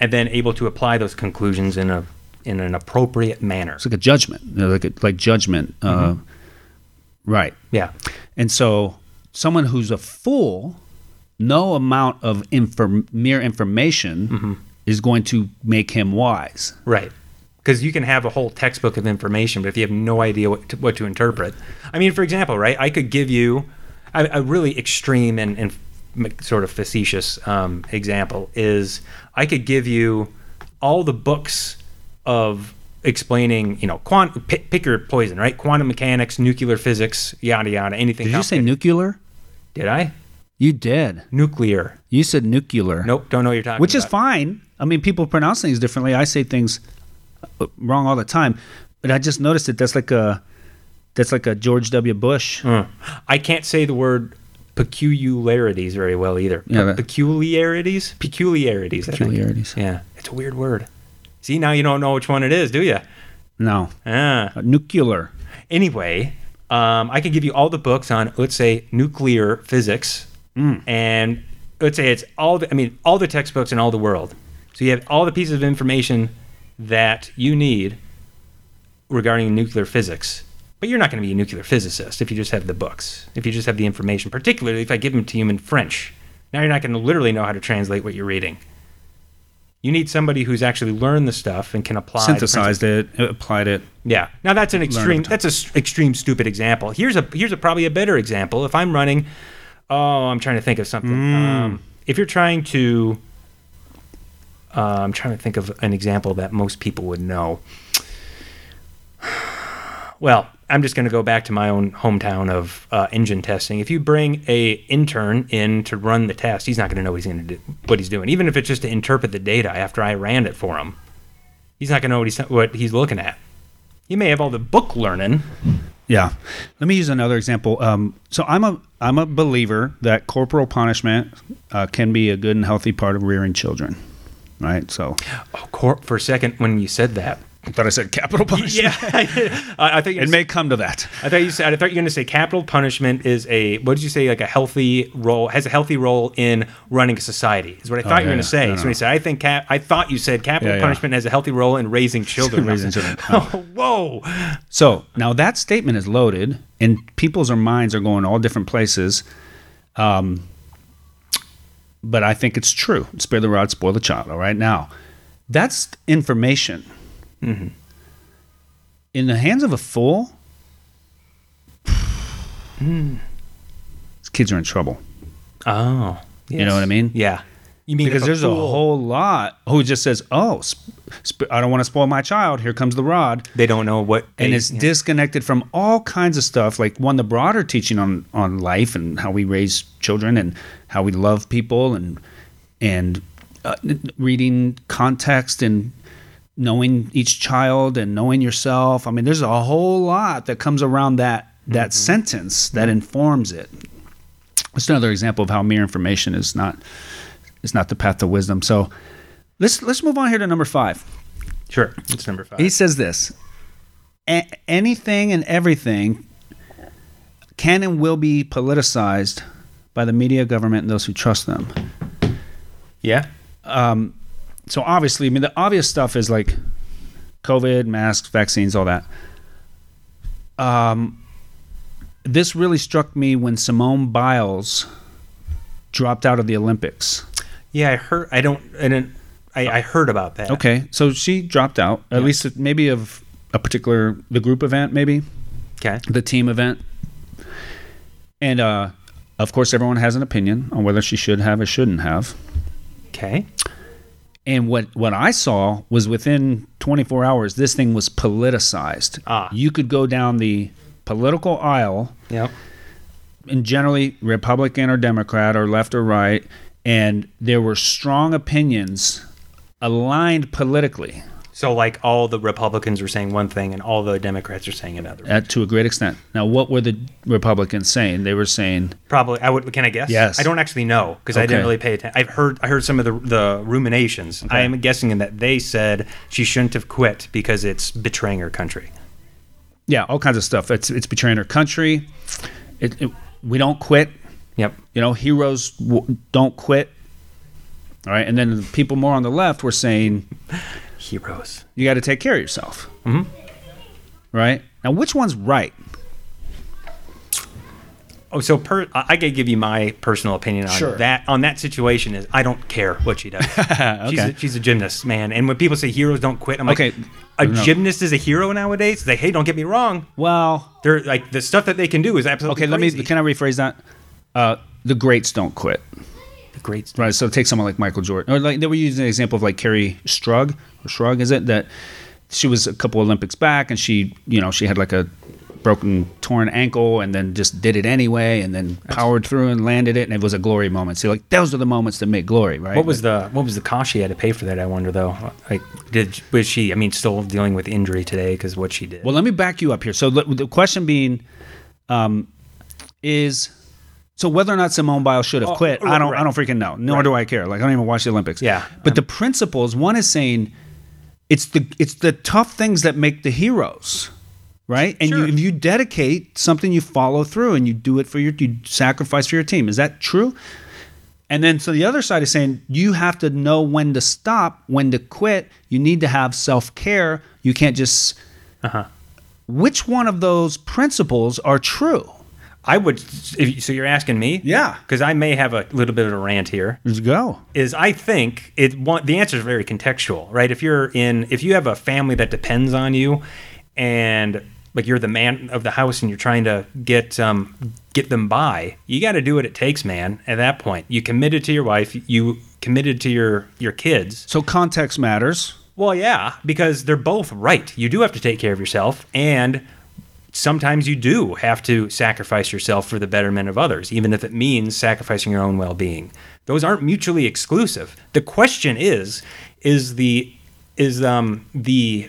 Speaker 2: and then able to apply those conclusions in a in an appropriate manner.
Speaker 1: It's like a judgment, you know, like a, like judgment, uh, right?
Speaker 2: Yeah,
Speaker 1: And so someone who's a fool, no amount of inform- mere information is going to make him wise.
Speaker 2: right. Because you can have a whole textbook of information, but if you have no idea what to, what to interpret, I mean, for example, right? I could give you a, a really extreme and, and sort of facetious um, example is I could give you all the books of explaining, you know, quant- pick, pick your poison, right? Quantum mechanics, nuclear physics, yada yada, anything.
Speaker 1: Did you say nuclear?
Speaker 2: Did I?
Speaker 1: You did.
Speaker 2: Nuclear.
Speaker 1: You said nuclear.
Speaker 2: Nope, don't know what you're talking
Speaker 1: which is fine. I mean, people pronounce things differently. I say things uh, wrong all the time, but I just noticed that that's like a that's like a George W. Bush.
Speaker 2: Mm. I can't say the word peculiarities very well either.
Speaker 1: Yeah,
Speaker 2: Pe- peculiarities? Peculiarities. I think.
Speaker 1: Peculiarities.
Speaker 2: Yeah, it's a weird word. See, now you don't know which one it is, do you?
Speaker 1: No,
Speaker 2: Ah.
Speaker 1: Uh, nuclear.
Speaker 2: Anyway, um, I can give you all the books on, let's say, nuclear physics, and let's say it's all. The, I mean, all the textbooks in all the world. So you have all the pieces of information that you need regarding nuclear physics. But you're not going to be a nuclear physicist if you just have the books. If you just have the information, particularly if I give them to you in French. Now you're not going to literally know how to translate what you're reading. You need somebody who's actually learned the stuff and can apply.
Speaker 1: Synthesized it, applied it.
Speaker 2: yeah. Now that's an extreme. That's an extreme stupid example. Here's a here's a probably a better example. If I'm running, oh, I'm trying to think of something. Um, if you're trying to, uh, I'm trying to think of an example that most people would know. Well, I'm just going to go back to my own hometown of uh, engine testing. If you bring a intern in to run the test, he's not going to know what he's going to do, what he's doing, even if it's just to interpret the data after I ran it for him. He's not going to know what he's what he's looking at. He may have all the book learning.
Speaker 1: Yeah. Let me use another example. Um, so I'm a I'm a believer that corporal punishment uh, can be a good and healthy part of rearing children. Right. So
Speaker 2: Oh, cor- for a second when you said that,
Speaker 1: I thought I said capital punishment.
Speaker 2: yeah, I, I think
Speaker 1: It may come to that.
Speaker 2: I thought you said I thought you were going to say capital punishment is a what did you say like a healthy role has a healthy role in running a society is what I thought you were
Speaker 1: Oh,
Speaker 2: going to say.
Speaker 1: no,
Speaker 2: so
Speaker 1: no.
Speaker 2: when you said I think cap I thought you said capital
Speaker 1: Yeah, yeah.
Speaker 2: punishment has a healthy role in raising children.
Speaker 1: Raising children.
Speaker 2: Oh, whoa.
Speaker 1: So now that statement is loaded, and people's minds are going all different places. Um, but I think it's true. Spare the rod, spoil the child. All right, now that's information.
Speaker 2: Mm-hmm.
Speaker 1: In the hands of a fool,
Speaker 2: Hmm.
Speaker 1: these kids are in trouble.
Speaker 2: Oh,
Speaker 1: You know what I mean?
Speaker 2: Yeah. You mean
Speaker 1: Because
Speaker 2: if
Speaker 1: there's a
Speaker 2: fool-
Speaker 1: whole lot who just says, "Oh, sp- sp- I don't want to spoil my child. Here comes the rod."
Speaker 2: they don't know what
Speaker 1: and it's
Speaker 2: yeah.
Speaker 1: disconnected from all kinds of stuff like one the broader teaching on on life and how we raise children and how we love people and and uh, reading context and knowing each child and knowing yourself i mean there's a whole lot that comes around that that mm-hmm. sentence that informs it it's another example of how mere information is not is not the path to wisdom so let's let's move on here to number five
Speaker 2: Sure. It's number five.
Speaker 1: he says this "A- anything and everything can and will be politicized by the media, government, and those who trust them.
Speaker 2: yeah.
Speaker 1: Um, So obviously, I mean, the obvious stuff is like COVID, masks, vaccines, all that. Um, this really struck me when Simone Biles dropped out of the Olympics.
Speaker 2: Yeah, I heard I don't I didn't I, I heard about that.
Speaker 1: Okay, so she dropped out, at least maybe of a particular the group event, maybe.
Speaker 2: Okay.
Speaker 1: the team event. And uh, of course, everyone has an opinion on whether she should have or shouldn't have.
Speaker 2: Okay.
Speaker 1: And what, what I saw was within 24 hours, this thing was politicized.
Speaker 2: Ah.
Speaker 1: You could go down the political aisle,
Speaker 2: Yep.
Speaker 1: and generally Republican or Democrat or left or right, and there were strong opinions aligned politically
Speaker 2: So like all the Republicans were saying one thing and all the Democrats are saying another.
Speaker 1: uh, to a great extent. Now, what were the Republicans saying? They were saying,
Speaker 2: Probably. I would. Can I guess?
Speaker 1: Yes.
Speaker 2: I don't actually know because I didn't really pay attention. I've heard. I heard some of the the ruminations. I am guessing in that they said she shouldn't have quit because it's betraying her country.
Speaker 1: yeah, all kinds of stuff. It's, it's betraying her country. It, it, we don't quit.
Speaker 2: Yep.
Speaker 1: You know, heroes w- don't quit. All right. And then the people more on the left were saying,
Speaker 2: Heroes.
Speaker 1: you got to take care of yourself. Mm-hmm. Right. Now, which one's right?
Speaker 2: Oh, so per, I could give you my personal opinion on
Speaker 1: Sure.
Speaker 2: that. On that situation is I don't care what she does. she's, a, she's a gymnast, man. And when people say heroes don't quit, I'm like,
Speaker 1: Okay.
Speaker 2: a
Speaker 1: No.
Speaker 2: gymnast is a hero nowadays. Like, hey, don't get me wrong.
Speaker 1: Well,
Speaker 2: They're like the stuff that they can do is absolutely
Speaker 1: okay, let me, can I rephrase that? Uh, the greats don't quit.
Speaker 2: The great
Speaker 1: Right. So take someone like Michael Jordan, or like they were using an example of like Kerri Strug or Shrug, is it that she was a couple Olympics back and she, you know, she had like a broken torn ankle and then just did it anyway and then powered through and landed it and it was a glory moment. So like those are the moments that make glory, right?
Speaker 2: What was the what was the cost she had to pay for that? I wonder though. Like, did was she? I mean, still dealing with injury today because what she did.
Speaker 1: Well, let me back you up here. So the the question being, um, is so whether or not Simone Biles should have
Speaker 2: Oh,
Speaker 1: quit,
Speaker 2: right,
Speaker 1: I don't,
Speaker 2: right.
Speaker 1: I don't freaking know. Nor
Speaker 2: Right.
Speaker 1: do I care. Like I don't even watch the Olympics.
Speaker 2: Yeah.
Speaker 1: But
Speaker 2: Um,
Speaker 1: the principles, one is saying, it's the it's the tough things that make the heroes, right? And you if you dedicate something, you follow through and you do it for your you sacrifice for your team. Is that true? And then so the other side is saying you have to know when to stop, when to quit. You need to have self care. You can't just.
Speaker 2: Uh-huh.
Speaker 1: Which one of those principles are true?
Speaker 2: I would. If, so you're asking me?
Speaker 1: Yeah.
Speaker 2: Because I may have a little bit of a rant here.
Speaker 1: Let's go.
Speaker 2: is I think it one, the answer is very contextual, right? If you're in if you have a family that depends on you and like you're the man of the house and you're trying to get um get them by, you got to do what it takes, man. At that point, you committed to your wife, you committed to your your kids.
Speaker 1: So context matters.
Speaker 2: Well, yeah, because they're both right. You do have to take care of yourself and sometimes you do have to sacrifice yourself for the betterment of others, even if it means sacrificing your own well being. Those aren't mutually exclusive. The question is, is the is um the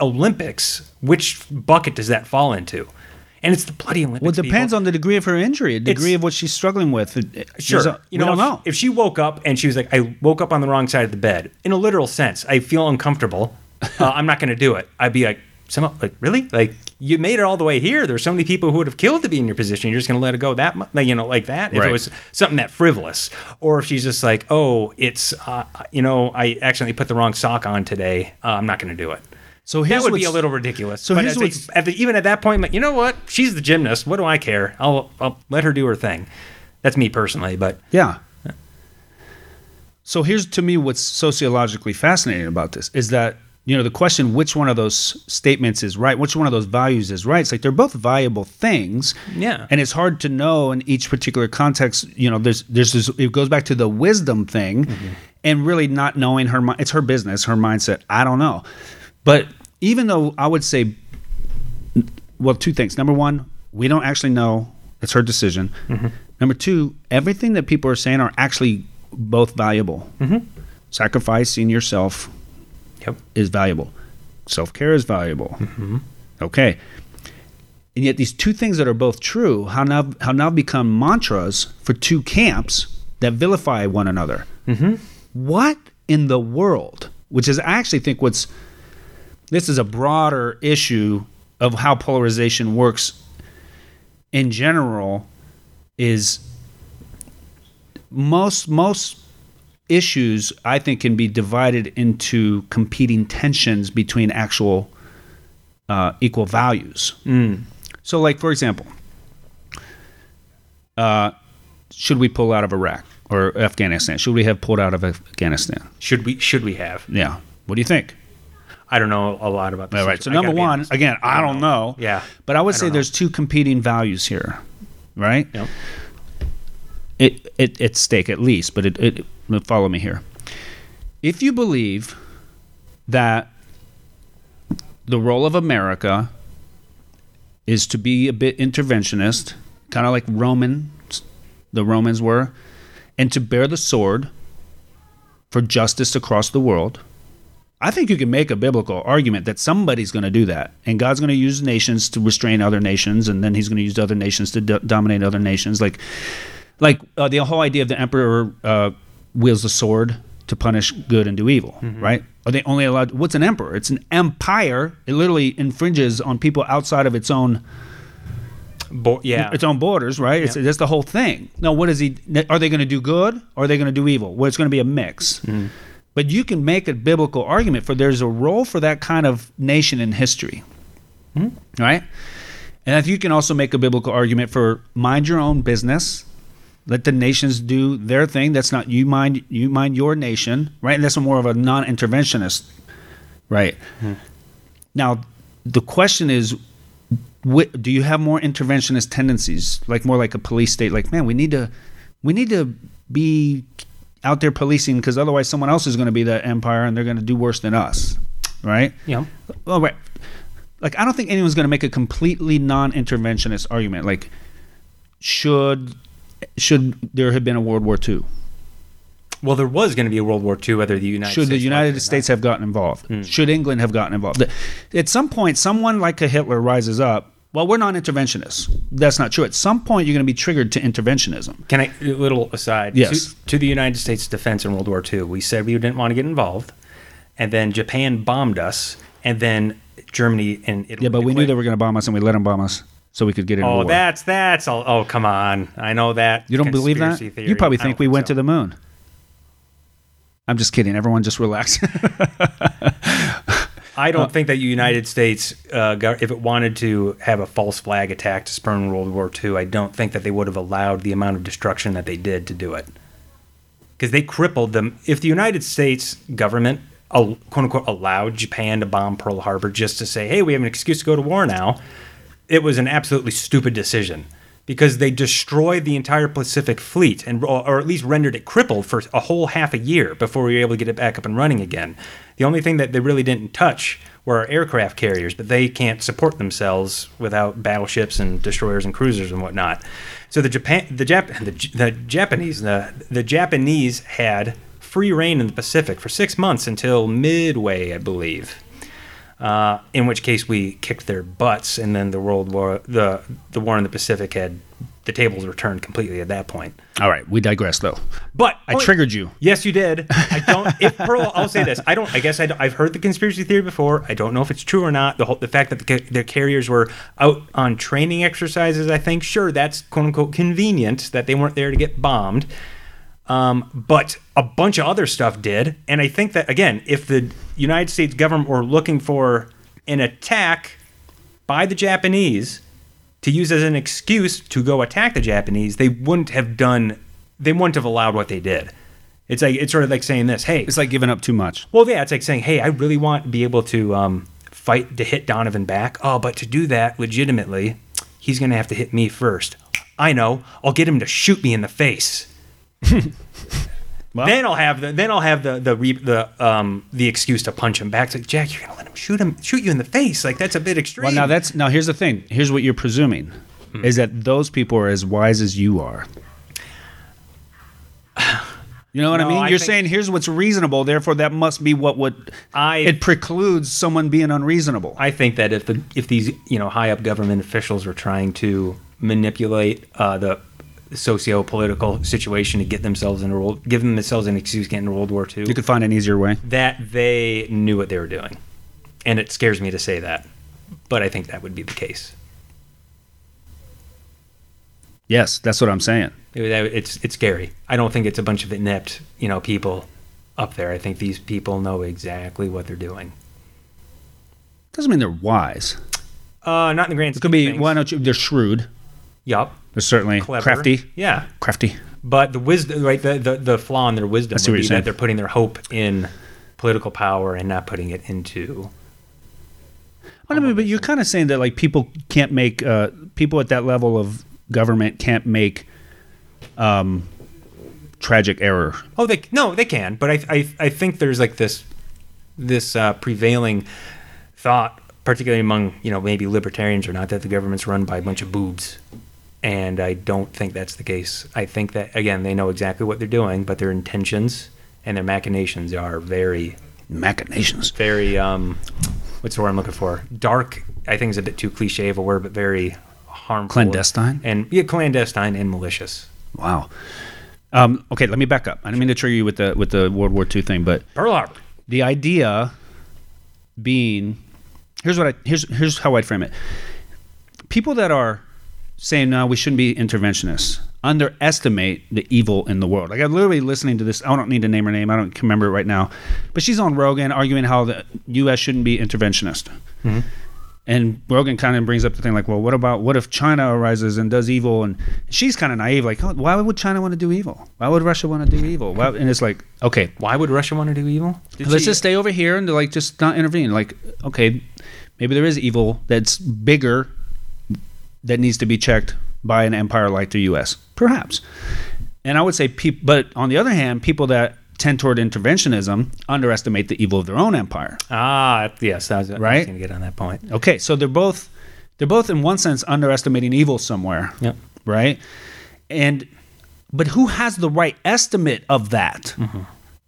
Speaker 2: Olympics, which bucket does that fall into? And it's the bloody Olympics.
Speaker 1: Well, it depends
Speaker 2: people.
Speaker 1: on the degree of her injury, the degree
Speaker 2: It's-
Speaker 1: of what she's struggling with. It- it-
Speaker 2: Sure.
Speaker 1: a-
Speaker 2: you know,
Speaker 1: don't
Speaker 2: if,
Speaker 1: know.
Speaker 2: if she woke up and she was like, I woke up on the wrong side of the bed, in a literal sense, I feel uncomfortable. Uh, I'm not going to do it. I'd be like, some like really like you made it all the way here. There's so many people who would have killed to be in your position. You're just going to let it go that much, you know, like that. If
Speaker 1: Right.
Speaker 2: it was something that frivolous, or if she's just like, oh, it's uh, you know, I accidentally put the wrong sock on today. Uh, I'm not going to do it.
Speaker 1: so
Speaker 2: That would be a little ridiculous.
Speaker 1: so here's what's-
Speaker 2: at the, even at that point, like, you know what? She's the gymnast. What do I care? I'll I'll let her do her thing. That's me personally, but
Speaker 1: Yeah. So here's to me what's sociologically fascinating about this is that you know the question which one of those statements is right, which one of those values is right. It's like they're both valuable things.
Speaker 2: Yeah.
Speaker 1: And it's hard to know in each particular context. You know, there's there's this. It goes back to the wisdom thing, mm-hmm. and really not knowing her. It's her business, her mindset. I don't know, but even though I would say well, two things. Number one, we don't actually know. It's her decision. Mm-hmm. Number two, everything that people are saying are actually both valuable. Mm-hmm. Sacrificing yourself
Speaker 2: Yep.
Speaker 1: is valuable. Self care is valuable. Mm-hmm. Okay. And yet, these two things that are both true, how now how now become mantras for two camps that vilify one another. Mm-hmm. What in the world? Which is, I actually think, what's this is a broader issue of how polarization works in general is most most issues I think can be divided into competing tensions between actual uh, equal values. So, like for example, uh, should we pull out of Iraq or Afghanistan? Should we have pulled out of Afghanistan?
Speaker 2: Should we? Should we have?
Speaker 1: Yeah. What do you think?
Speaker 2: I don't know a lot about. This
Speaker 1: All right. So number one, again, I don't know.
Speaker 2: Yeah.
Speaker 1: But I would
Speaker 2: I
Speaker 1: say
Speaker 2: know.
Speaker 1: there's two competing values here, right?
Speaker 2: Yep.
Speaker 1: It, it at stake at least, but it, it follow me here. If you believe that the role of America is to be a bit interventionist, kind of like Roman, the Romans were, and to bear the sword for justice across the world. I think you can make a biblical argument that somebody's going to do that, and God's going to use nations to restrain other nations, and then He's going to use other nations to do- dominate other nations. Like, like uh, the whole idea of the emperor uh, wields the sword to punish good and do evil, right? Are they only allowed? What's an emperor? It's an empire. It literally infringes on people outside of its own
Speaker 2: Bo- yeah.
Speaker 1: its own borders, right? It's, that's the whole thing. No, what is he? Are they going to do good or are they going to do evil? Well, it's going to be a mix. But you can make a biblical argument for there's a role for that kind of nation in history, right? And I think you can also make a biblical argument for mind your own business. Let the nations do their thing. That's not you mind you mind your nation, right? And that's more of a non-interventionist, right? Hmm. Now, the question is, do you have more interventionist tendencies, like more like a police state? Like, man, we need to, we need to be out there policing because otherwise someone else is going to be the empire and they're going to do worse than us, right?
Speaker 2: yeah.
Speaker 1: Well, right. Like, I don't think anyone's going to make a completely non-interventionist argument. Like, should should there have been a World War II?
Speaker 2: Well, there was going to be a World War II. Whether the United
Speaker 1: Should the United
Speaker 2: wanted it or
Speaker 1: States have gotten involved? Hmm. Should England have gotten involved? At some point, someone like a Hitler rises up. Well, we're not interventionists. That's not true. At some point, you're going to be triggered to interventionism.
Speaker 2: Can I a little aside?
Speaker 1: Yes.
Speaker 2: To, to the United States defense in World War II, we said we didn't want to get involved, and then Japan bombed us, and then Germany and Italy.
Speaker 1: Yeah, but we knew they were going to bomb us, and we let them bomb us so we could get into war.
Speaker 2: Oh,
Speaker 1: war.
Speaker 2: that's that's all. Oh, come on! I know that.
Speaker 1: you don't believe that?
Speaker 2: theory.
Speaker 1: You probably think we went
Speaker 2: so.
Speaker 1: to the moon. I'm just kidding. Everyone, just relax.
Speaker 2: I don't think that the United States, uh, if it wanted to have a false flag attack to spurn World War II, I don't think that they would have allowed the amount of destruction that they did to do it. Because they crippled them. If the United States government, quote unquote, allowed Japan to bomb Pearl Harbor just to say, hey, we have an excuse to go to war now, it was an absolutely stupid decision. Because they destroyed the entire Pacific Fleet, and or at least rendered it crippled for a whole half a year before we were able to get it back up and running again. The only thing that they really didn't touch were our aircraft carriers, but they can't support themselves without battleships and destroyers and cruisers and whatnot. So the Japan, the Jap, the, the Japanese, the the Japanese had free reign in the Pacific for six months until Midway, I believe. Uh, in which case we kicked their butts, and then the World War, the the war in the Pacific had the tables were turned completely at that point.
Speaker 1: All right, we digress, though.
Speaker 2: But
Speaker 1: I triggered you.
Speaker 2: Yes, you did. I don't. If Pearl, I'll say this. I don't. I guess I, have heard the conspiracy theory before. I don't know if it's true or not. The whole the fact that the, carriers were out on training exercises. I think sure that's quote unquote convenient that they weren't there to get bombed. Um, but a bunch of other stuff did, and I think that again, if the United States government were looking for an attack by the Japanese to use as an excuse to go attack the Japanese, they wouldn't have done. They wouldn't have allowed what they did. It's like it's sort of like saying this. Hey,
Speaker 1: It's like giving up too much.
Speaker 2: well, yeah, it's like saying, hey, I really want to be able to um, fight to hit Donovan back. Oh, but to do that legitimately, he's going to have to hit me first. I know. I'll get him to shoot me in the face. Then I'll have the then I'll have the the re, the um the excuse to punch him back. It's like Jack, you're gonna let him shoot him shoot you in the face. Like that's a bit extreme.
Speaker 1: Well, now that's now here's the thing. Here's what you're presuming
Speaker 2: Hmm.
Speaker 1: is that those people are as wise as you are. You know what
Speaker 2: No,
Speaker 1: I mean?
Speaker 2: I
Speaker 1: You're saying here's what's reasonable, therefore that must be what would
Speaker 2: I-
Speaker 1: it precludes someone being unreasonable.
Speaker 2: I think that if the if these you know high up government officials were trying to manipulate uh, the socio-political situation to get themselves in a world, give themselves an excuse to get into World War II,
Speaker 1: you could find an easier way.
Speaker 2: that they knew what they were doing, and it scares me to say that, but I think that would be the case.
Speaker 1: Yes, that's what I'm saying.
Speaker 2: It- It's it's scary. I don't think it's a bunch of inept you know people up there. I think these people know exactly what they're doing.
Speaker 1: Doesn't mean they're wise.
Speaker 2: Uh, not in the grand.
Speaker 1: It could be why don't you? They're shrewd.
Speaker 2: Yup.
Speaker 1: They're certainly
Speaker 2: Clever.
Speaker 1: crafty.
Speaker 2: Yeah.
Speaker 1: Crafty.
Speaker 2: But the wisdom, right? The, the, the flaw in their wisdom would be that they're putting their hope in political power and not putting it into.
Speaker 1: Well, I mean, but you're kind of saying that like people can't make uh, people at that level of government can't make um, tragic error.
Speaker 2: Oh, they no, they can. But I, I, I think there's like this, this uh, prevailing thought, particularly among you know maybe libertarians or not, that the government's run by a bunch of boobs, and I don't think that's the case. I think that again they know exactly what they're doing, but their intentions and their machinations are very
Speaker 1: Machinations.
Speaker 2: very um what's the word I'm looking for? Dark I think is a bit too cliche of a word, but very harmful.
Speaker 1: Clandestine?
Speaker 2: And yeah, clandestine and malicious.
Speaker 1: Wow. Um, okay, let me back up. I didn't mean to trigger you with the with the World War II thing, but
Speaker 2: Pearl Harbor.
Speaker 1: the idea being here's what I here's here's how I'd frame it. People that are saying no, we shouldn't be interventionists underestimate the evil in the world. Like I'm literally listening to this. I don't need to name her name. I don't remember it right now, but she's on Rogan arguing how the U.S. shouldn't be interventionist. Mm-hmm. And Rogan kind of brings up the thing like, well, what about what if China arises and does evil? And she's kind of naive, like, oh, why would China want to do evil? Why would Russia want to do evil? Why, and it's like, okay,
Speaker 2: Why would Russia want to do evil?
Speaker 1: Let's
Speaker 2: she-
Speaker 1: just stay over here and like just not intervene. Like, okay, maybe there is evil that's bigger that needs to be checked by an empire like the U.S. Perhaps. And I would say, peop- but on the other hand, people that tend toward interventionism underestimate the evil of their own empire.
Speaker 2: Ah, yes, I was, I was going to get on that point.
Speaker 1: Okay, so they're both they're both in one sense underestimating evil somewhere.
Speaker 2: Yep.
Speaker 1: Right? And but who has the right estimate of that?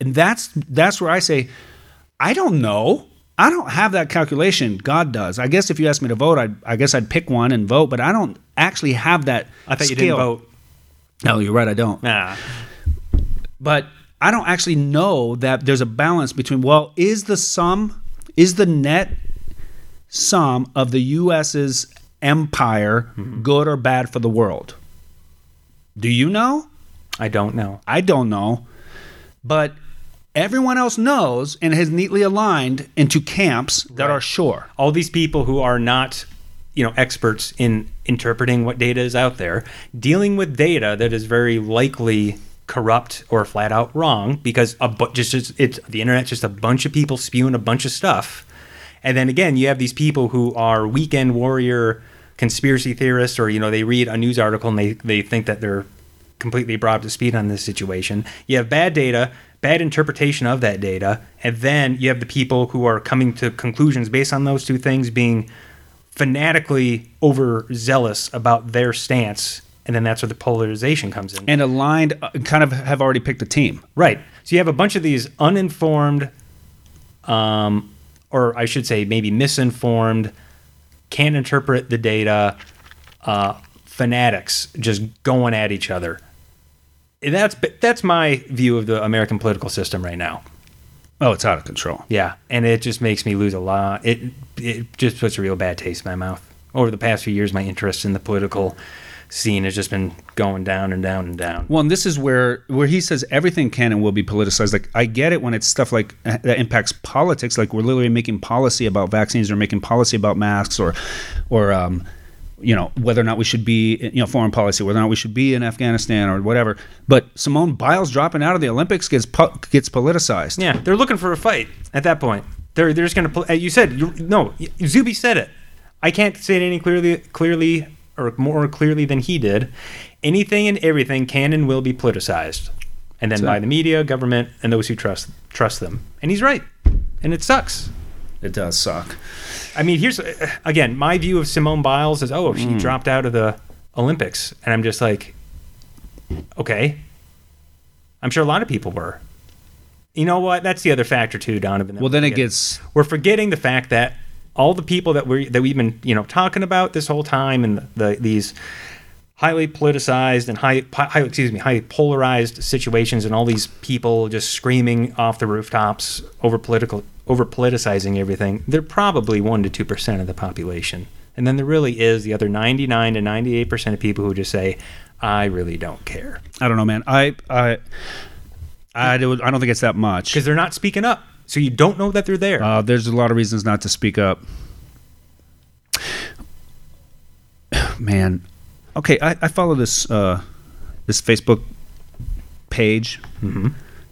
Speaker 1: And that's that's where I say I don't know. I don't have that calculation. God does. I guess if you asked me to vote, I I guess I'd pick one and vote, but I don't actually have that
Speaker 2: I thought you
Speaker 1: scale.
Speaker 2: didn't vote.
Speaker 1: No, you're right, I don't.
Speaker 2: Nah.
Speaker 1: But I don't actually know that there's a balance between well, is the sum, is the net sum of the U.S.'s empire mm-hmm. good or bad for the world? Do you know?
Speaker 2: I don't know.
Speaker 1: I don't know. But everyone else knows and has neatly aligned into camps that are sure.
Speaker 2: all these people who are not you know experts in interpreting what data is out there dealing with data that is very likely corrupt or flat out wrong because a bu- just just- it's the internet's just a bunch of people spewing a bunch of stuff and then again you have these people who are weekend warrior conspiracy theorists or you know they read a news article and they they think that they're completely brought up to speed on this situation. You have bad data, bad interpretation of that data, and then you have the people who are coming to conclusions based on those two things being fanatically overzealous about their stance, and then that's where the polarization comes in.
Speaker 1: And aligned, uh, kind of have already picked a team.
Speaker 2: Right. So you have a bunch of these uninformed, um, or I should say, maybe misinformed, can't interpret the data, uh, fanatics just going at each other. And That's that's my view of the American political system right now.
Speaker 1: Oh, it's out of control.
Speaker 2: Yeah, and it just makes me lose a lot. It it just puts a real bad taste in my mouth. Over the past few years, my interest in the political scene has just been going down and down and down.
Speaker 1: Well, and this is where where he says everything can and will be politicized. Like I get it when it's stuff like uh, that impacts politics. Like we're literally making policy about vaccines or making policy about masks or or um, you know whether or not we should be you know foreign policy, whether or not we should be in Afghanistan or whatever. But Simone Biles dropping out of the Olympics gets po- gets politicized.
Speaker 2: Yeah, they're looking for a fight at that point. They're they're just going to. You said you, no. Zuby said it. I can't say it any clearly clearly or more clearly than he did. Anything and everything can and will be politicized, and then
Speaker 1: So-
Speaker 2: by the media, government, and those who trust trust them. And he's right, and it sucks.
Speaker 1: It does suck.
Speaker 2: I mean, here's uh, again my view of Simone Biles is oh she
Speaker 1: Mm.
Speaker 2: dropped out of the Olympics, and I'm just like, okay. I'm sure a lot of people were. You know what? That's the other factor too, Donovan.
Speaker 1: Well, then it gets
Speaker 2: we're forgetting the fact that all the people that we that we've been you know talking about this whole time and the, these highly politicized and high, high excuse me highly polarized situations and all these people just screaming off the rooftops over political over politicizing everything they're probably 1 to 2% of the population and then there really is the other 99 to 98% of people who just say i really don't care
Speaker 1: I don't know, man. I I I don't, I don't think it's that much.
Speaker 2: because they're not speaking up so you don't know that they're there
Speaker 1: Uh, there's a lot of reasons not to speak up. Man, okay, I, I follow this uh, this Facebook page. Mm-hmm.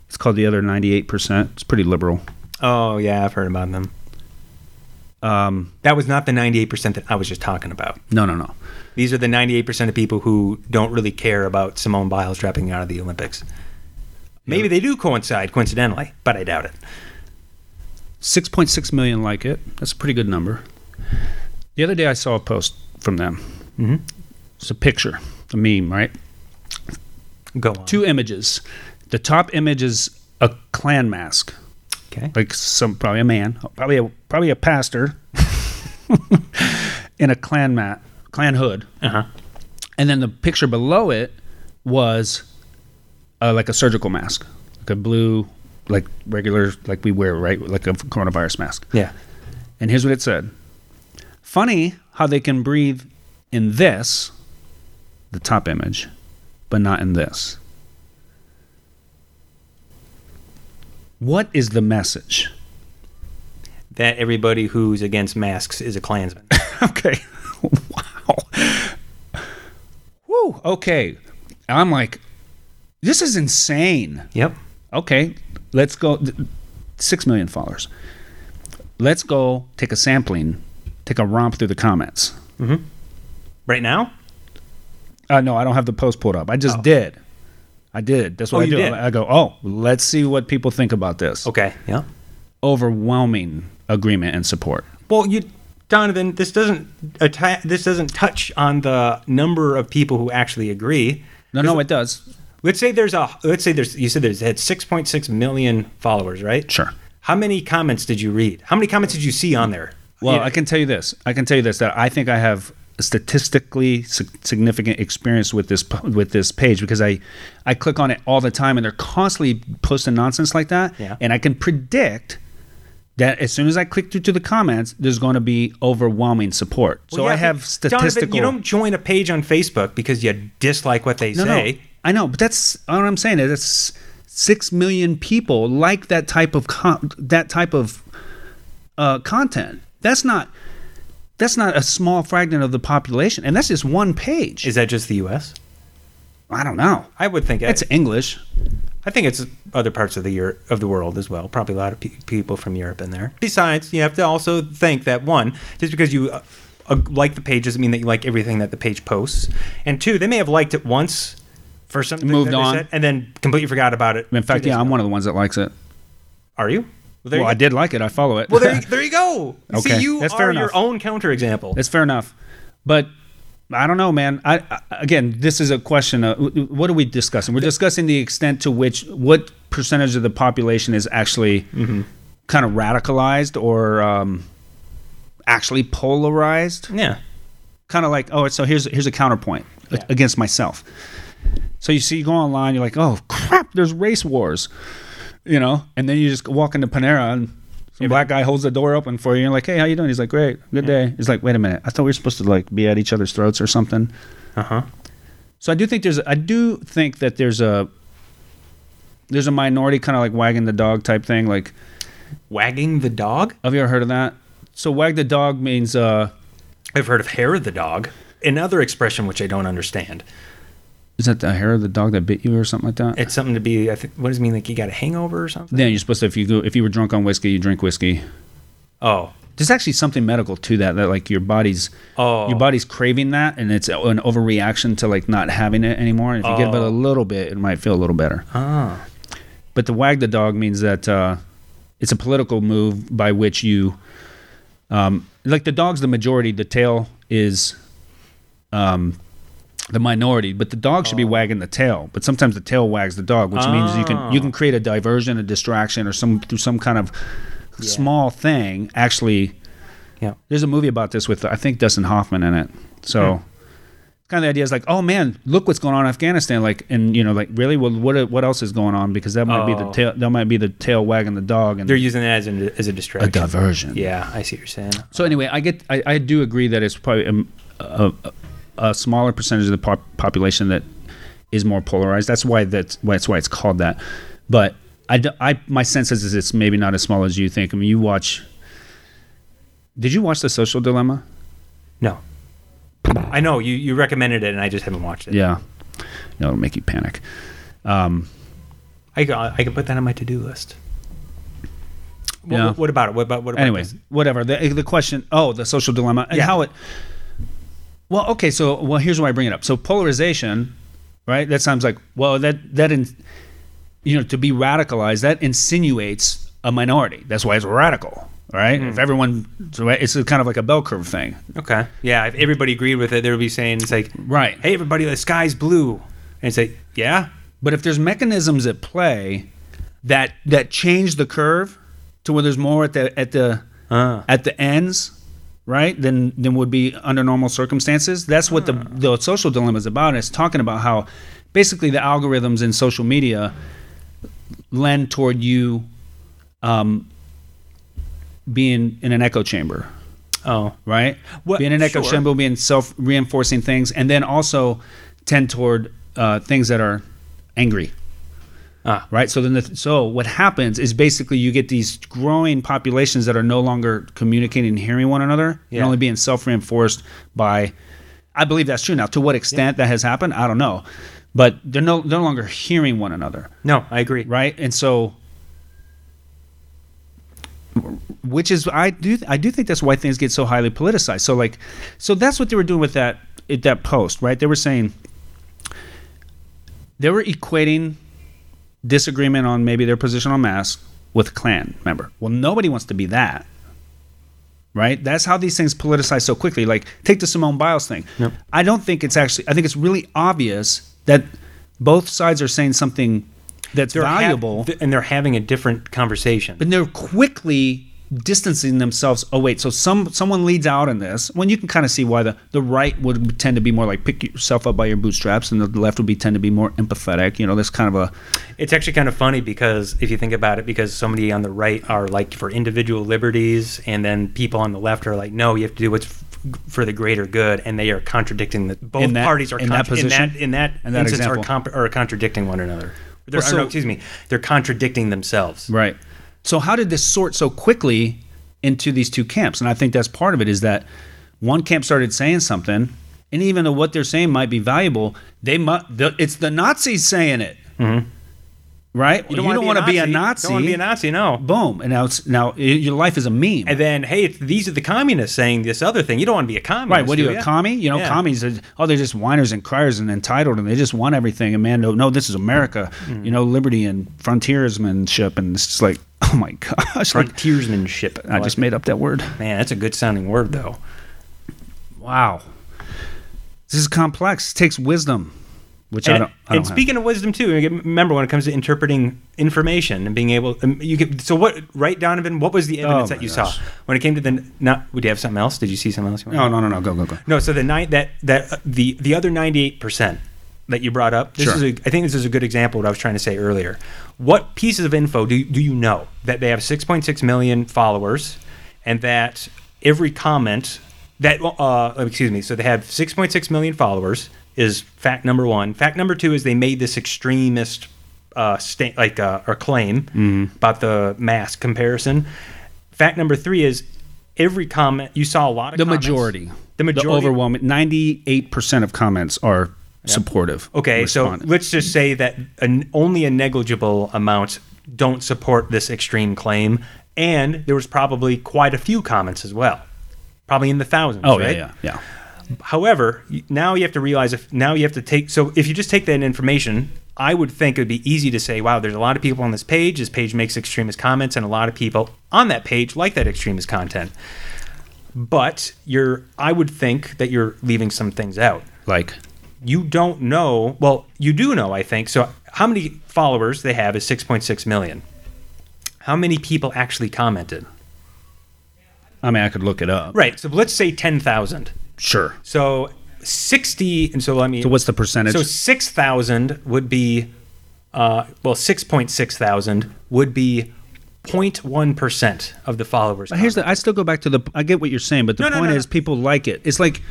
Speaker 1: It's called the other ninety eight percent. It's pretty liberal.
Speaker 2: Oh yeah i've heard about them
Speaker 1: Um,
Speaker 2: that was not the 98% that i was just talking about
Speaker 1: no, no, no.
Speaker 2: These are the 98% of people who don't really care about Simone Biles dropping out of the Olympics. Maybe they do coincide coincidentally, but I doubt it.
Speaker 1: Six point six million like it. That's a pretty good number. The other day I saw a post from them.
Speaker 2: Mhm.
Speaker 1: It's a picture, a meme, right?
Speaker 2: Go on.
Speaker 1: Two images. The top image is a Klan mask.
Speaker 2: Okay.
Speaker 1: like some probably a man, probably a probably a pastor in a Klan mat, Klan hood,
Speaker 2: Uh huh.
Speaker 1: and then the picture below it was uh, like a surgical mask, like a blue, like regular, like we wear, right, like a coronavirus mask.
Speaker 2: Yeah.
Speaker 1: And here's what it said: Funny how they can breathe in this, the top image, but not in this. What is the message?
Speaker 2: That everybody who's against masks is a Klansman.
Speaker 1: Okay. wow. Woo. Okay. I'm like, this is insane.
Speaker 2: yep.
Speaker 1: Okay. Let's go. Six million followers. Let's go take a sampling, take a romp through the comments. Mm-hmm.
Speaker 2: Right now?
Speaker 1: Uh, no, I don't have the post pulled up. I just did. I did. That's what
Speaker 2: Oh,
Speaker 1: I do.
Speaker 2: did?
Speaker 1: I go, oh, let's see what people think about this.
Speaker 2: Okay. Yeah.
Speaker 1: Overwhelming agreement and support.
Speaker 2: Well, you, Donovan, this doesn't atta- this doesn't touch on the number of people who actually agree.
Speaker 1: No, no, it does.
Speaker 2: Let's say there's a let's say there's you said there's had 6.6 million followers, right?
Speaker 1: Sure.
Speaker 2: How many comments did you read? How many comments did you see on there?
Speaker 1: Well,
Speaker 2: You-
Speaker 1: I can tell you this. I can tell you this that I think I have statistically significant experience with this with this page because I I click on it all the time and they're constantly posting nonsense like that,
Speaker 2: Yeah.
Speaker 1: and I can predict that as soon as I click through to the comments, there's going to be overwhelming support. so
Speaker 2: yeah,
Speaker 1: I have statistical.
Speaker 2: Jonathan, you don't join a page on Facebook because you dislike what they
Speaker 1: No,
Speaker 2: say.
Speaker 1: no, I know, but that's what I'm saying. is That's six million people like that type of con- that type of uh, content. That's not that's not a small fragment of the population, and that's just one page.
Speaker 2: Is that just the U.S.?
Speaker 1: I don't know.
Speaker 2: I would think
Speaker 1: It's English.
Speaker 2: I think it's other parts of the Euro- of the world as well. Probably a lot of pe- people from Europe in there. Besides, you have to also think that one, just because you uh, uh, like the page doesn't mean that you like everything that the page posts. And two, they may have liked it once for something
Speaker 1: Moved
Speaker 2: that they
Speaker 1: on.
Speaker 2: said, and then completely forgot about it.
Speaker 1: In fact,
Speaker 2: days
Speaker 1: yeah, I'm
Speaker 2: ago.
Speaker 1: one of the ones that likes it.
Speaker 2: Are you? Well,
Speaker 1: Well, I did like it. I follow it.
Speaker 2: Well, there, you- there you go.
Speaker 1: Okay,
Speaker 2: See, you
Speaker 1: that's
Speaker 2: are
Speaker 1: fair
Speaker 2: your
Speaker 1: enough.
Speaker 2: own counterexample.
Speaker 1: That's fair enough, but I don't know, man. I, I again, this is a question. Of, what are we discussing? We're discussing the extent to which what percentage of the population is actually
Speaker 2: Mm-hmm.
Speaker 1: kind of radicalized or um, actually polarized.
Speaker 2: yeah.
Speaker 1: Kind of like, oh, so here's here's a counterpoint a- against myself. So you see, you go online, you're like, oh crap, there's race wars, you know, and then you just walk into Panera and some black guy holds the door open for you. And you're like, hey, how you doing? He's like, great, good day. He's like, wait a minute, I thought we were supposed to like be at each other's throats or something.
Speaker 2: Uh huh.
Speaker 1: So I do think there's, I do think that there's a, there's a minority kind of like wagging the dog type thing. Like,
Speaker 2: Wagging the dog.
Speaker 1: have you ever heard of that? So wag the dog means, uh,
Speaker 2: I've heard of hair of the dog. Another expression which I don't understand.
Speaker 1: Is that the hair of the dog that bit you or something like that?
Speaker 2: It's something to be. I think. What does it mean? Like you got a hangover or something?
Speaker 1: Then you're supposed to, if you go, if you were drunk on whiskey, you drink whiskey.
Speaker 2: Oh.
Speaker 1: There's actually something medical to that. That like your body's,
Speaker 2: Oh.
Speaker 1: your body's craving that, and it's an overreaction to like not having it anymore. And if you give it a
Speaker 2: Oh.
Speaker 1: little bit, it might feel a little better.
Speaker 2: Ah.
Speaker 1: But the wag the dog means that uh, it's a political move by which you, um, like the dog's the majority, the tail is, um, the minority. But the dog should be wagging the tail. But sometimes the tail wags the dog, which means you can you can create a diversion, a distraction, or some through some kind of small thing. Actually,
Speaker 2: Yeah.
Speaker 1: there's a movie about this with I think Dustin Hoffman in it. So. Kind of the idea is like, oh man, look what's going on in Afghanistan. Like, and you know, like really, well, what what else is going on? Because that might be the
Speaker 2: Oh.
Speaker 1: tail. That might be the tail wagging the dog, and
Speaker 2: They're using it as, an, as a distraction.
Speaker 1: a diversion.
Speaker 2: Yeah, I see what you're saying.
Speaker 1: So anyway, I get, I, I do agree that it's probably um, a, a, a smaller percentage of the pop- population that is more polarized. That's why that's why that's why it's called that. But I, I- my sense is, is it's maybe not as small as you think. I mean, you watch. Did you watch The Social Dilemma?
Speaker 2: No. I know you, you recommended it, and I just haven't watched it.
Speaker 1: Yeah. No, it'll make you panic. Um,
Speaker 2: I I can put that on my to do list. What,
Speaker 1: Yeah.
Speaker 2: what, about it? What about what about
Speaker 1: anyway,
Speaker 2: this?
Speaker 1: whatever. The, the question. Oh, the social dilemma and
Speaker 2: Yeah.
Speaker 1: how it. Well, okay. So, well, here's why I bring it up. So, polarization, right? That sounds like well, that that in, you know, to be radicalized, that insinuates a minority. That's why it's radical, right?
Speaker 2: Hmm.
Speaker 1: If everyone, it's kind of like a bell curve thing,
Speaker 2: Okay. Yeah, if everybody agreed with it, they would be saying it's like,
Speaker 1: right?
Speaker 2: "Hey, everybody, the sky's blue," and it's like, "Yeah,
Speaker 1: But if there's mechanisms at play that that change the curve to where there's more at the at the
Speaker 2: uh,
Speaker 1: at the ends, right? Than than would be under normal circumstances. That's what the the social dilemma is about. It's talking about how basically the algorithms in social media lend toward you um, being in an echo chamber,
Speaker 2: oh,
Speaker 1: right?
Speaker 2: Well,
Speaker 1: being an echo
Speaker 2: sure.
Speaker 1: chamber, being self reinforcing things, and then also tend toward uh, things that are angry
Speaker 2: ah,
Speaker 1: right? So then, the, so what happens is basically you get these growing populations that are no longer communicating and hearing one another,
Speaker 2: Yeah.
Speaker 1: and only being self-reinforced by. I believe that's true. Now, to what extent that has happened, I don't know, but they're no they're no longer hearing one another,
Speaker 2: no, I agree."
Speaker 1: right? And so, which is I do I do think that's why things get so highly politicized. So like, so that's what they were doing with that that post, right? They were saying they were equating disagreement on maybe their position on masks with Klan member. Well, nobody wants to be that. Right? That's how these things politicize so quickly. Like take the Simone Biles thing.
Speaker 2: Yep.
Speaker 1: I don't think it's actually I think it's really obvious that both sides are saying something that's
Speaker 2: They're ha-
Speaker 1: valuable,
Speaker 2: th- and they're having a different conversation.
Speaker 1: but they're quickly distancing themselves. Oh wait, so some someone leads out in this. When you can kind of see why the the right would tend to be more like pick yourself up by your bootstraps, and the left would be tend to be more empathetic. You know, this kind of a
Speaker 2: It's actually kind of funny because if you think about it, because somebody on the right are like for individual liberties, and then people on the left are like, no, you have to do what's f- for the greater good, and they are contradicting the both
Speaker 1: that-
Speaker 2: parties are
Speaker 1: in that
Speaker 2: contra- in
Speaker 1: position?
Speaker 2: that in that,
Speaker 1: In that
Speaker 2: instance are, comp- are contradicting one another. They're,
Speaker 1: Well,
Speaker 2: or no, excuse me, they're contradicting themselves.
Speaker 1: Right. So how did this sort so quickly into these two camps? And I think that's part of it is that one camp started saying something, and even though what they're saying might be valuable, they mu- the, it's the Nazis saying it. Mm-hmm. Right? You don't, want to be a Nazi.
Speaker 2: Don't want to be a Nazi. No.
Speaker 1: Boom. And now it's now i- your life is a meme.
Speaker 2: And then, hey, it's, these are the communists saying this other thing. You don't want to be a communist.
Speaker 1: Right, what are you,
Speaker 2: do
Speaker 1: a commie? You know,
Speaker 2: Yeah.
Speaker 1: commies, are, oh, they're just whiners and criers and entitled, and they just want everything. And man, no, no this is America.
Speaker 2: Mm-hmm.
Speaker 1: You know, liberty and frontiersmanship, and it's just like, oh my gosh, like,
Speaker 2: Frontiersmanship.
Speaker 1: I just made up that word.
Speaker 2: Man, that's a good sounding word, though.
Speaker 1: Wow. This is complex. It takes wisdom, which I
Speaker 2: And,
Speaker 1: don't. I
Speaker 2: and
Speaker 1: don't have.
Speaker 2: speaking of wisdom too, remember when it comes to interpreting information and being able, um, you can. So what? Right, Donovan. What was the evidence
Speaker 1: Oh
Speaker 2: that you
Speaker 1: gosh.
Speaker 2: saw when it came to the? Not. Would you have something else? Did you see something else? You
Speaker 1: no, no, no, no. Go, go, go.
Speaker 2: No. So the nine that that uh, the the other ninety eight percent that you brought up. This
Speaker 1: Sure.
Speaker 2: is a, I think this is a good example of what I was trying to say earlier. What pieces of info do do you know that they have six point six million followers, and that every comment that uh excuse me, so they have six point six million followers is fact number one. Fact number two is they made this extremist uh sta- like uh, or claim about the mask comparison. Fact number three is every comment you saw a lot of
Speaker 1: The
Speaker 2: comments-
Speaker 1: majority,
Speaker 2: the majority
Speaker 1: the overwhelming, ninety-eight percent of comments are supportive.
Speaker 2: Okay, so let's just say that an, only a negligible amount don't support this extreme claim, and there was probably quite a few comments as well, probably in the thousands.
Speaker 1: oh
Speaker 2: right?
Speaker 1: yeah, yeah, yeah.
Speaker 2: However, now you have to realize if now you have to take so if you just take that information, I would think it would be easy to say, wow, there's a lot of people on this page. This page makes extremist comments, and a lot of people on that page like that extremist content. But you're, I would think that you're leaving some things out
Speaker 1: Like,
Speaker 2: you don't know. Well, you do know, I think. So, how many followers they have is 6.6 million. How many people actually commented?
Speaker 1: I mean, I could look it up.
Speaker 2: Right. So, let's say 10,000.
Speaker 1: Sure.
Speaker 2: So, 60, and so let me.
Speaker 1: So what's the percentage?
Speaker 2: So, 6,000 would be, uh, well, 6.6 thousand would be 0.1% of the followers.
Speaker 1: But here's the. I still go back to the. I get what you're saying, but the
Speaker 2: No,
Speaker 1: point
Speaker 2: no,
Speaker 1: is,
Speaker 2: no.
Speaker 1: people like it. It's like,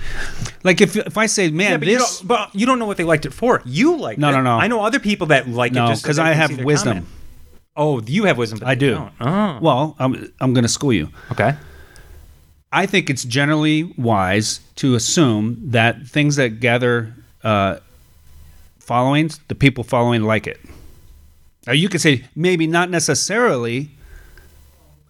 Speaker 1: like if if I say, man,
Speaker 2: yeah, but, you
Speaker 1: this.
Speaker 2: don't, but you don't know what they liked it for. You like
Speaker 1: No,
Speaker 2: it.
Speaker 1: no, no.
Speaker 2: I know other people that like it just so
Speaker 1: 'cause
Speaker 2: they
Speaker 1: I have wisdom.
Speaker 2: comment. Oh, you have wisdom.
Speaker 1: I do.
Speaker 2: Oh,
Speaker 1: Well, I'm I'm going to school you.
Speaker 2: okay.
Speaker 1: I think it's generally wise to assume that things that gather uh, followings, the people following like it. Now you could say maybe not necessarily.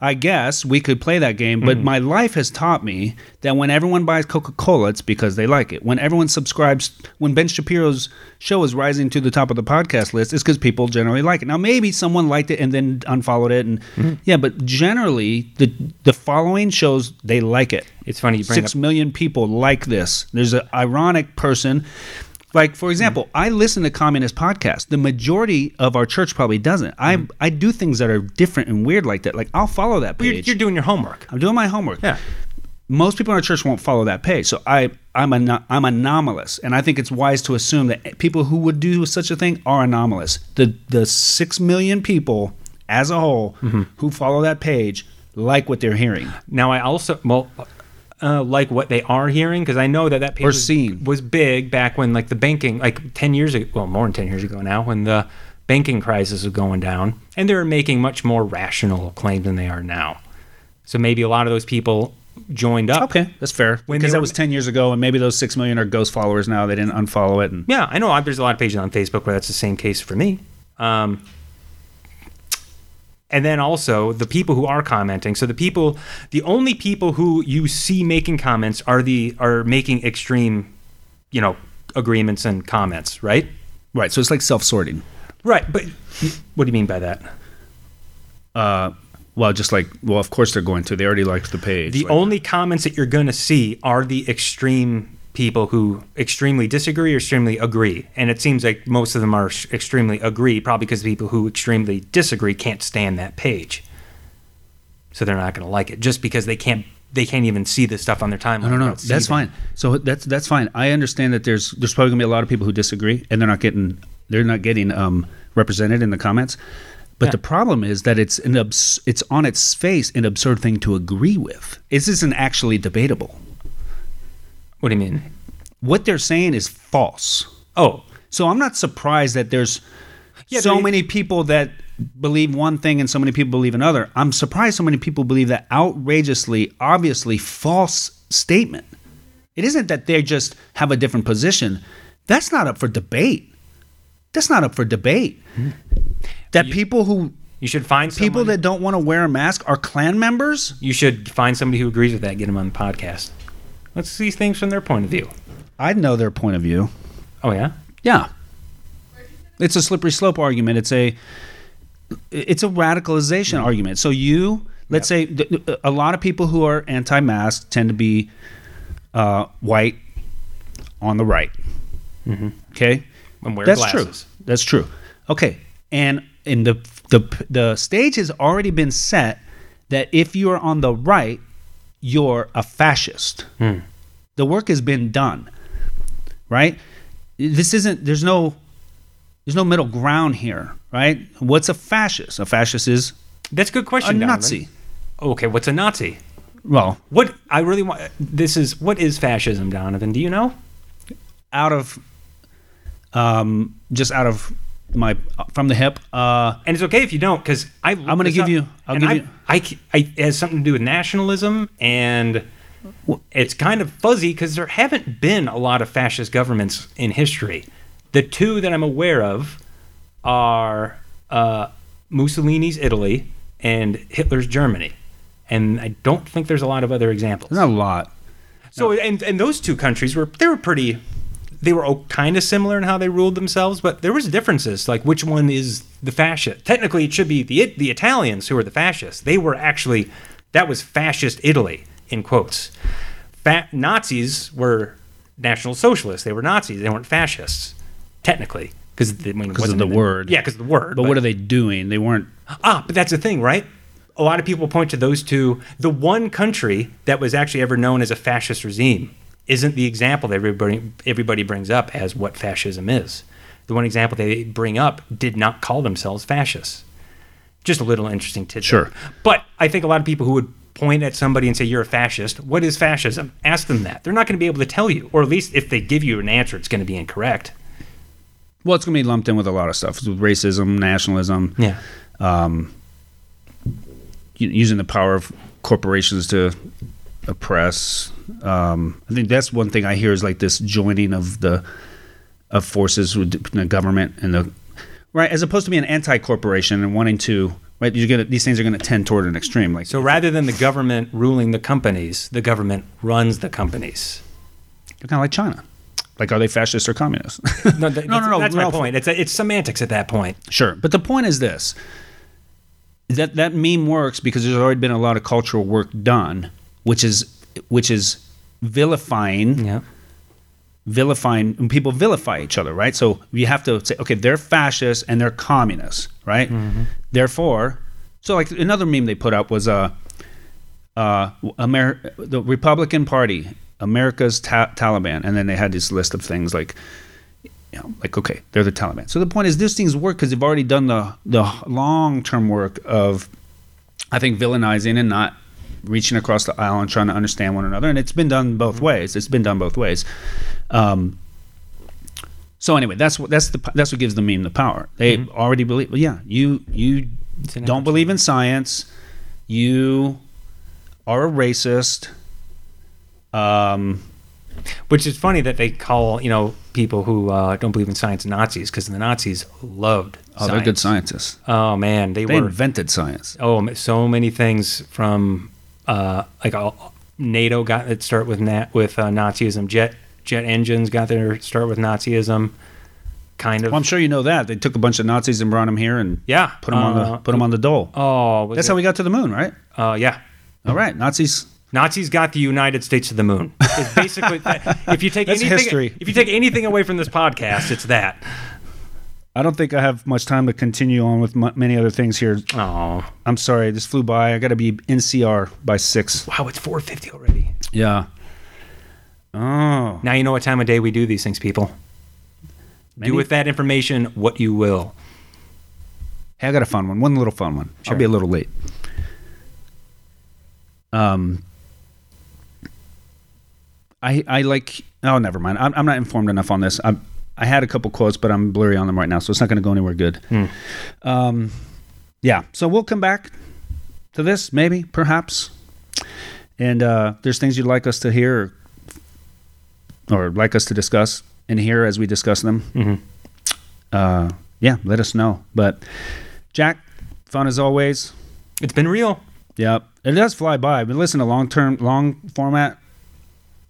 Speaker 1: I guess we could play that game, but mm. my life has taught me that when everyone buys Coca Cola, it's because they like it. When everyone subscribes, when Ben Shapiro's show is rising to the top of the podcast list, it's because people generally like it. Now, maybe someone liked it and then unfollowed it, and mm. yeah, but generally the the following shows they like it.
Speaker 2: It's funny you bring
Speaker 1: Six
Speaker 2: up-
Speaker 1: million people like this. There's an ironic person. Like for example, I listen to communist podcasts. The majority of our church probably doesn't. I I do things that are different and weird like that. Like I'll follow that
Speaker 2: You're,
Speaker 1: page.
Speaker 2: you're doing your homework.
Speaker 1: I'm doing my homework.
Speaker 2: Yeah.
Speaker 1: Most people in our church won't follow that page, so I I'm an, I'm anomalous, and I think it's wise to assume that people who would do such a thing are anomalous. The the six million people as a whole
Speaker 2: Mm-hmm.
Speaker 1: who follow that page like what they're hearing.
Speaker 2: Now I also well uh, like what they are hearing because I know that that page was, was big back when like the banking like ten years ago well more than ten years ago now when the banking crisis was going down and they were making much more rational claims than they are now. So maybe a lot of those people joined up.
Speaker 1: Okay, that's fair.
Speaker 2: When
Speaker 1: because that was ten years ago, and maybe those six million are ghost followers now. They didn't unfollow it, and
Speaker 2: Yeah, I know. There's a lot of pages on Facebook where that's the same case for me. Um, and then also the people who are commenting. So the people, the only people who you see making comments are the are making extreme, you know, agreements and comments, right?
Speaker 1: right. So it's like self sorting.
Speaker 2: Right. But what do you mean by that?
Speaker 1: Uh, well, just like well, of course they're going to. They already liked the page.
Speaker 2: The
Speaker 1: Like-
Speaker 2: only comments that you're going to see are the extreme people who extremely disagree or extremely agree. And it seems like most of them are extremely agree, probably because the people who extremely disagree can't stand that page. so they're not going to like it just because they can't they can't even see the stuff on their timeline.
Speaker 1: No, no, no. That's
Speaker 2: seething.
Speaker 1: fine. So that's that's fine. I understand that there's there's probably gonna be a lot of people who disagree, and they're not getting they're not getting um, represented in the comments. But
Speaker 2: Yeah.
Speaker 1: the problem is that it's an abs- it's on its face an absurd thing to agree with. This isn't actually debatable.
Speaker 2: What do you mean?
Speaker 1: What they're saying is false.
Speaker 2: Oh,
Speaker 1: So I'm not surprised that there's
Speaker 2: Yeah,
Speaker 1: so many people that believe one thing and so many people believe another. I'm surprised so many people believe that outrageously, obviously false statement. It isn't that they just have a different position. That's not up for debate. That's not up for debate. Hmm. That people who
Speaker 2: you should find
Speaker 1: people
Speaker 2: someone-
Speaker 1: that don't want to wear a mask are Klan members.
Speaker 2: you should find somebody who agrees with that. Get them on the podcast. Let's see things from their point of view.
Speaker 1: I'd know their point of view.
Speaker 2: Oh yeah.
Speaker 1: Yeah. It's a slippery slope argument. It's a it's a radicalization argument. So you, let's say th- a lot of people who are anti-mask tend to be uh, white on the right. Okay?
Speaker 2: And wear
Speaker 1: That's
Speaker 2: glasses.
Speaker 1: true. That's true. Okay. And in the the the stage has already been set that if you are on the right, you're a fascist. The work has been done. Right? This isn't there's no there's no middle ground here, right? What's a fascist? A fascist is
Speaker 2: That's a good
Speaker 1: a
Speaker 2: question. Donovan.
Speaker 1: Nazi.
Speaker 2: Okay, what's a Nazi?
Speaker 1: Well,
Speaker 2: What I really want. This is what is fascism, Donovan? Do you know?
Speaker 1: out of um just out of my from the hip, uh
Speaker 2: And it's okay if you don't, because I. I'm
Speaker 1: gonna give you- I'll give you-
Speaker 2: I, I- it has something to do with nationalism, and it's kind of fuzzy because there haven't been a lot of fascist governments in history. The two that I'm aware of are uh, Mussolini's Italy and Hitler's Germany, and I don't think there's a lot of other examples.
Speaker 1: There's Not a lot.
Speaker 2: So and and those two countries were they were pretty they were all kind of similar in how they ruled themselves, but there was differences. Like which one is the fascist? Technically, it should be the the Italians who are the fascists. They were actually that was fascist Italy in quotes. Fa- Nazis were National Socialists. They were Nazis. They weren't fascists technically because I mean,
Speaker 1: Because of the word.
Speaker 2: Yeah, because of the word.
Speaker 1: But what are they doing? They weren't
Speaker 2: Ah, but that's the thing, right? A lot of people point to those two. The one country that was actually ever known as a fascist regime isn't the example that everybody everybody brings up as what fascism is. The one example they bring up did not call themselves fascists. Just a little interesting tidbit.
Speaker 1: Sure.
Speaker 2: But I think a lot of people who would point at somebody and say you're a fascist, what is fascism? Ask them that. They're not going to be able to tell you, or at least if they give you an answer, it's going to be incorrect.
Speaker 1: well, it's gonna be lumped in with a lot of stuff. With racism, nationalism,
Speaker 2: Yeah.
Speaker 1: Um, u- using the power of corporations to oppress. Um, I think that's one thing I hear is like this joining of the of forces with the government and the right, as opposed to being an anti-corporation and wanting to right. You're gonna these things are gonna tend toward an extreme. Like
Speaker 2: So rather than the government ruling the companies, the government runs the companies.
Speaker 1: they're kind of like China. Like, are they fascist or communist?
Speaker 2: No, that,
Speaker 1: No, no, no,
Speaker 2: That's my
Speaker 1: Ralph.
Speaker 2: point. It's it's semantics at that point.
Speaker 1: Sure, but the point is this: that that meme works because there's already been a lot of cultural work done, which is which is vilifying
Speaker 2: Yeah.
Speaker 1: vilifying people vilify each other, right? So you have to say, okay, they're fascists and they're communists, right? Therefore, so like another meme they put up was uh, uh, Amer- the Republican Party, America's ta- Taliban, and then they had this list of things like, you know, like okay, they're the Taliban. So the point is, these things work because they've already done the the long term work of, I think, villainizing and not reaching across the aisle and trying to understand one another, and it's been done both ways. It's been done both ways. Um, so anyway, that's what that's the that's what gives the meme the power. They already believe. Well, yeah, you you don't believe in science. You are a racist. Um,
Speaker 2: Which is funny that they call you know people who uh, don't believe in science Nazis because the Nazis loved. Science.
Speaker 1: Oh, they're good scientists.
Speaker 2: Oh man, they,
Speaker 1: They
Speaker 2: were.
Speaker 1: invented science.
Speaker 2: oh, so many things from uh, like all, NASA got its start with nat with uh, Nazism. Jet jet engines got their start with Nazism. Kind of.
Speaker 1: Well, I'm sure you know that they took a bunch of Nazis and brought them here and
Speaker 2: Yeah,
Speaker 1: put them on
Speaker 2: uh,
Speaker 1: the put them on the dole.
Speaker 2: Oh,
Speaker 1: That's
Speaker 2: it-
Speaker 1: how we got to the moon, right?
Speaker 2: Uh, yeah.
Speaker 1: All right, Nazis.
Speaker 2: Nazis got the United States to the moon. It's basically if you take anything,
Speaker 1: history.
Speaker 2: if you take anything away from this podcast, it's that.
Speaker 1: I don't think I have much time to continue on with m- many other things here.
Speaker 2: Oh,
Speaker 1: I'm sorry, this flew by. I got to be NCR by six.
Speaker 2: wow, it's 4:50 already.
Speaker 1: Yeah. Oh,
Speaker 2: Now you know what time of day we do these things, people.
Speaker 1: Many-
Speaker 2: Do with that information what you will.
Speaker 1: Hey, I got a fun one. One little fun one.
Speaker 2: Sure.
Speaker 1: I'll be a little late. Um, I I like. Oh, never mind. I'm, I'm not informed enough on this. I'm, I had a couple quotes, but I'm blurry on them right now, so it's not going to go anywhere good. Um, yeah. So we'll come back to this, maybe, perhaps. And uh, there's things you'd like us to hear, or, or like us to discuss and hear as we discuss them
Speaker 2: Mhm.
Speaker 1: uh, yeah, let us know. But Jack, fun as always.
Speaker 2: It's been real.
Speaker 1: Yep, it does fly by. But listen to long term, long format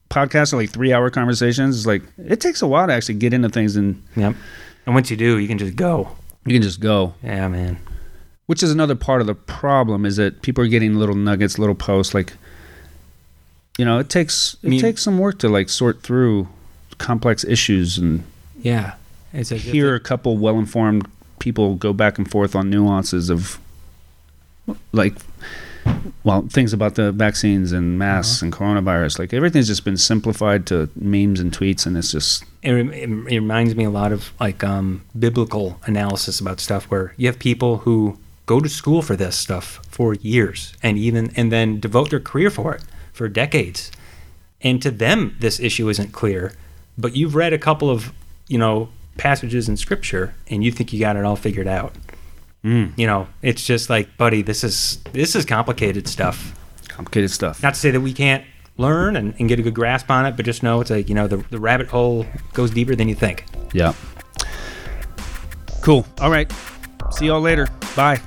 Speaker 1: podcasts, are like three hour conversations. It's like it takes a while to actually get into things, and
Speaker 2: Yep. And once you do, you can just go.
Speaker 1: you can just go.
Speaker 2: Yeah, man.
Speaker 1: Which is another part of the problem is that people are getting little nuggets, little posts. Like, you know, it takes it takes some work to like sort through complex issues and
Speaker 2: Yeah. It's a
Speaker 1: hear a couple well informed people go back and forth on nuances of like well things about the vaccines and masks and coronavirus like everything's just been simplified to memes and tweets and it's just
Speaker 2: it, it it reminds me a lot of like um, biblical analysis about stuff where you have people who go to school for this stuff for years and even and then devote their career for it for decades. And to them this issue isn't clear but you've read a couple of you know passages in scripture and you think you got it all figured out Mm. you know it's just like buddy this is this is complicated stuff.
Speaker 1: Complicated stuff.
Speaker 2: Not to say that we can't learn and, and get a good grasp on it but just know it's like you know the, the rabbit hole goes deeper than you think.
Speaker 1: Yeah. Cool. All right. See y'all later. Bye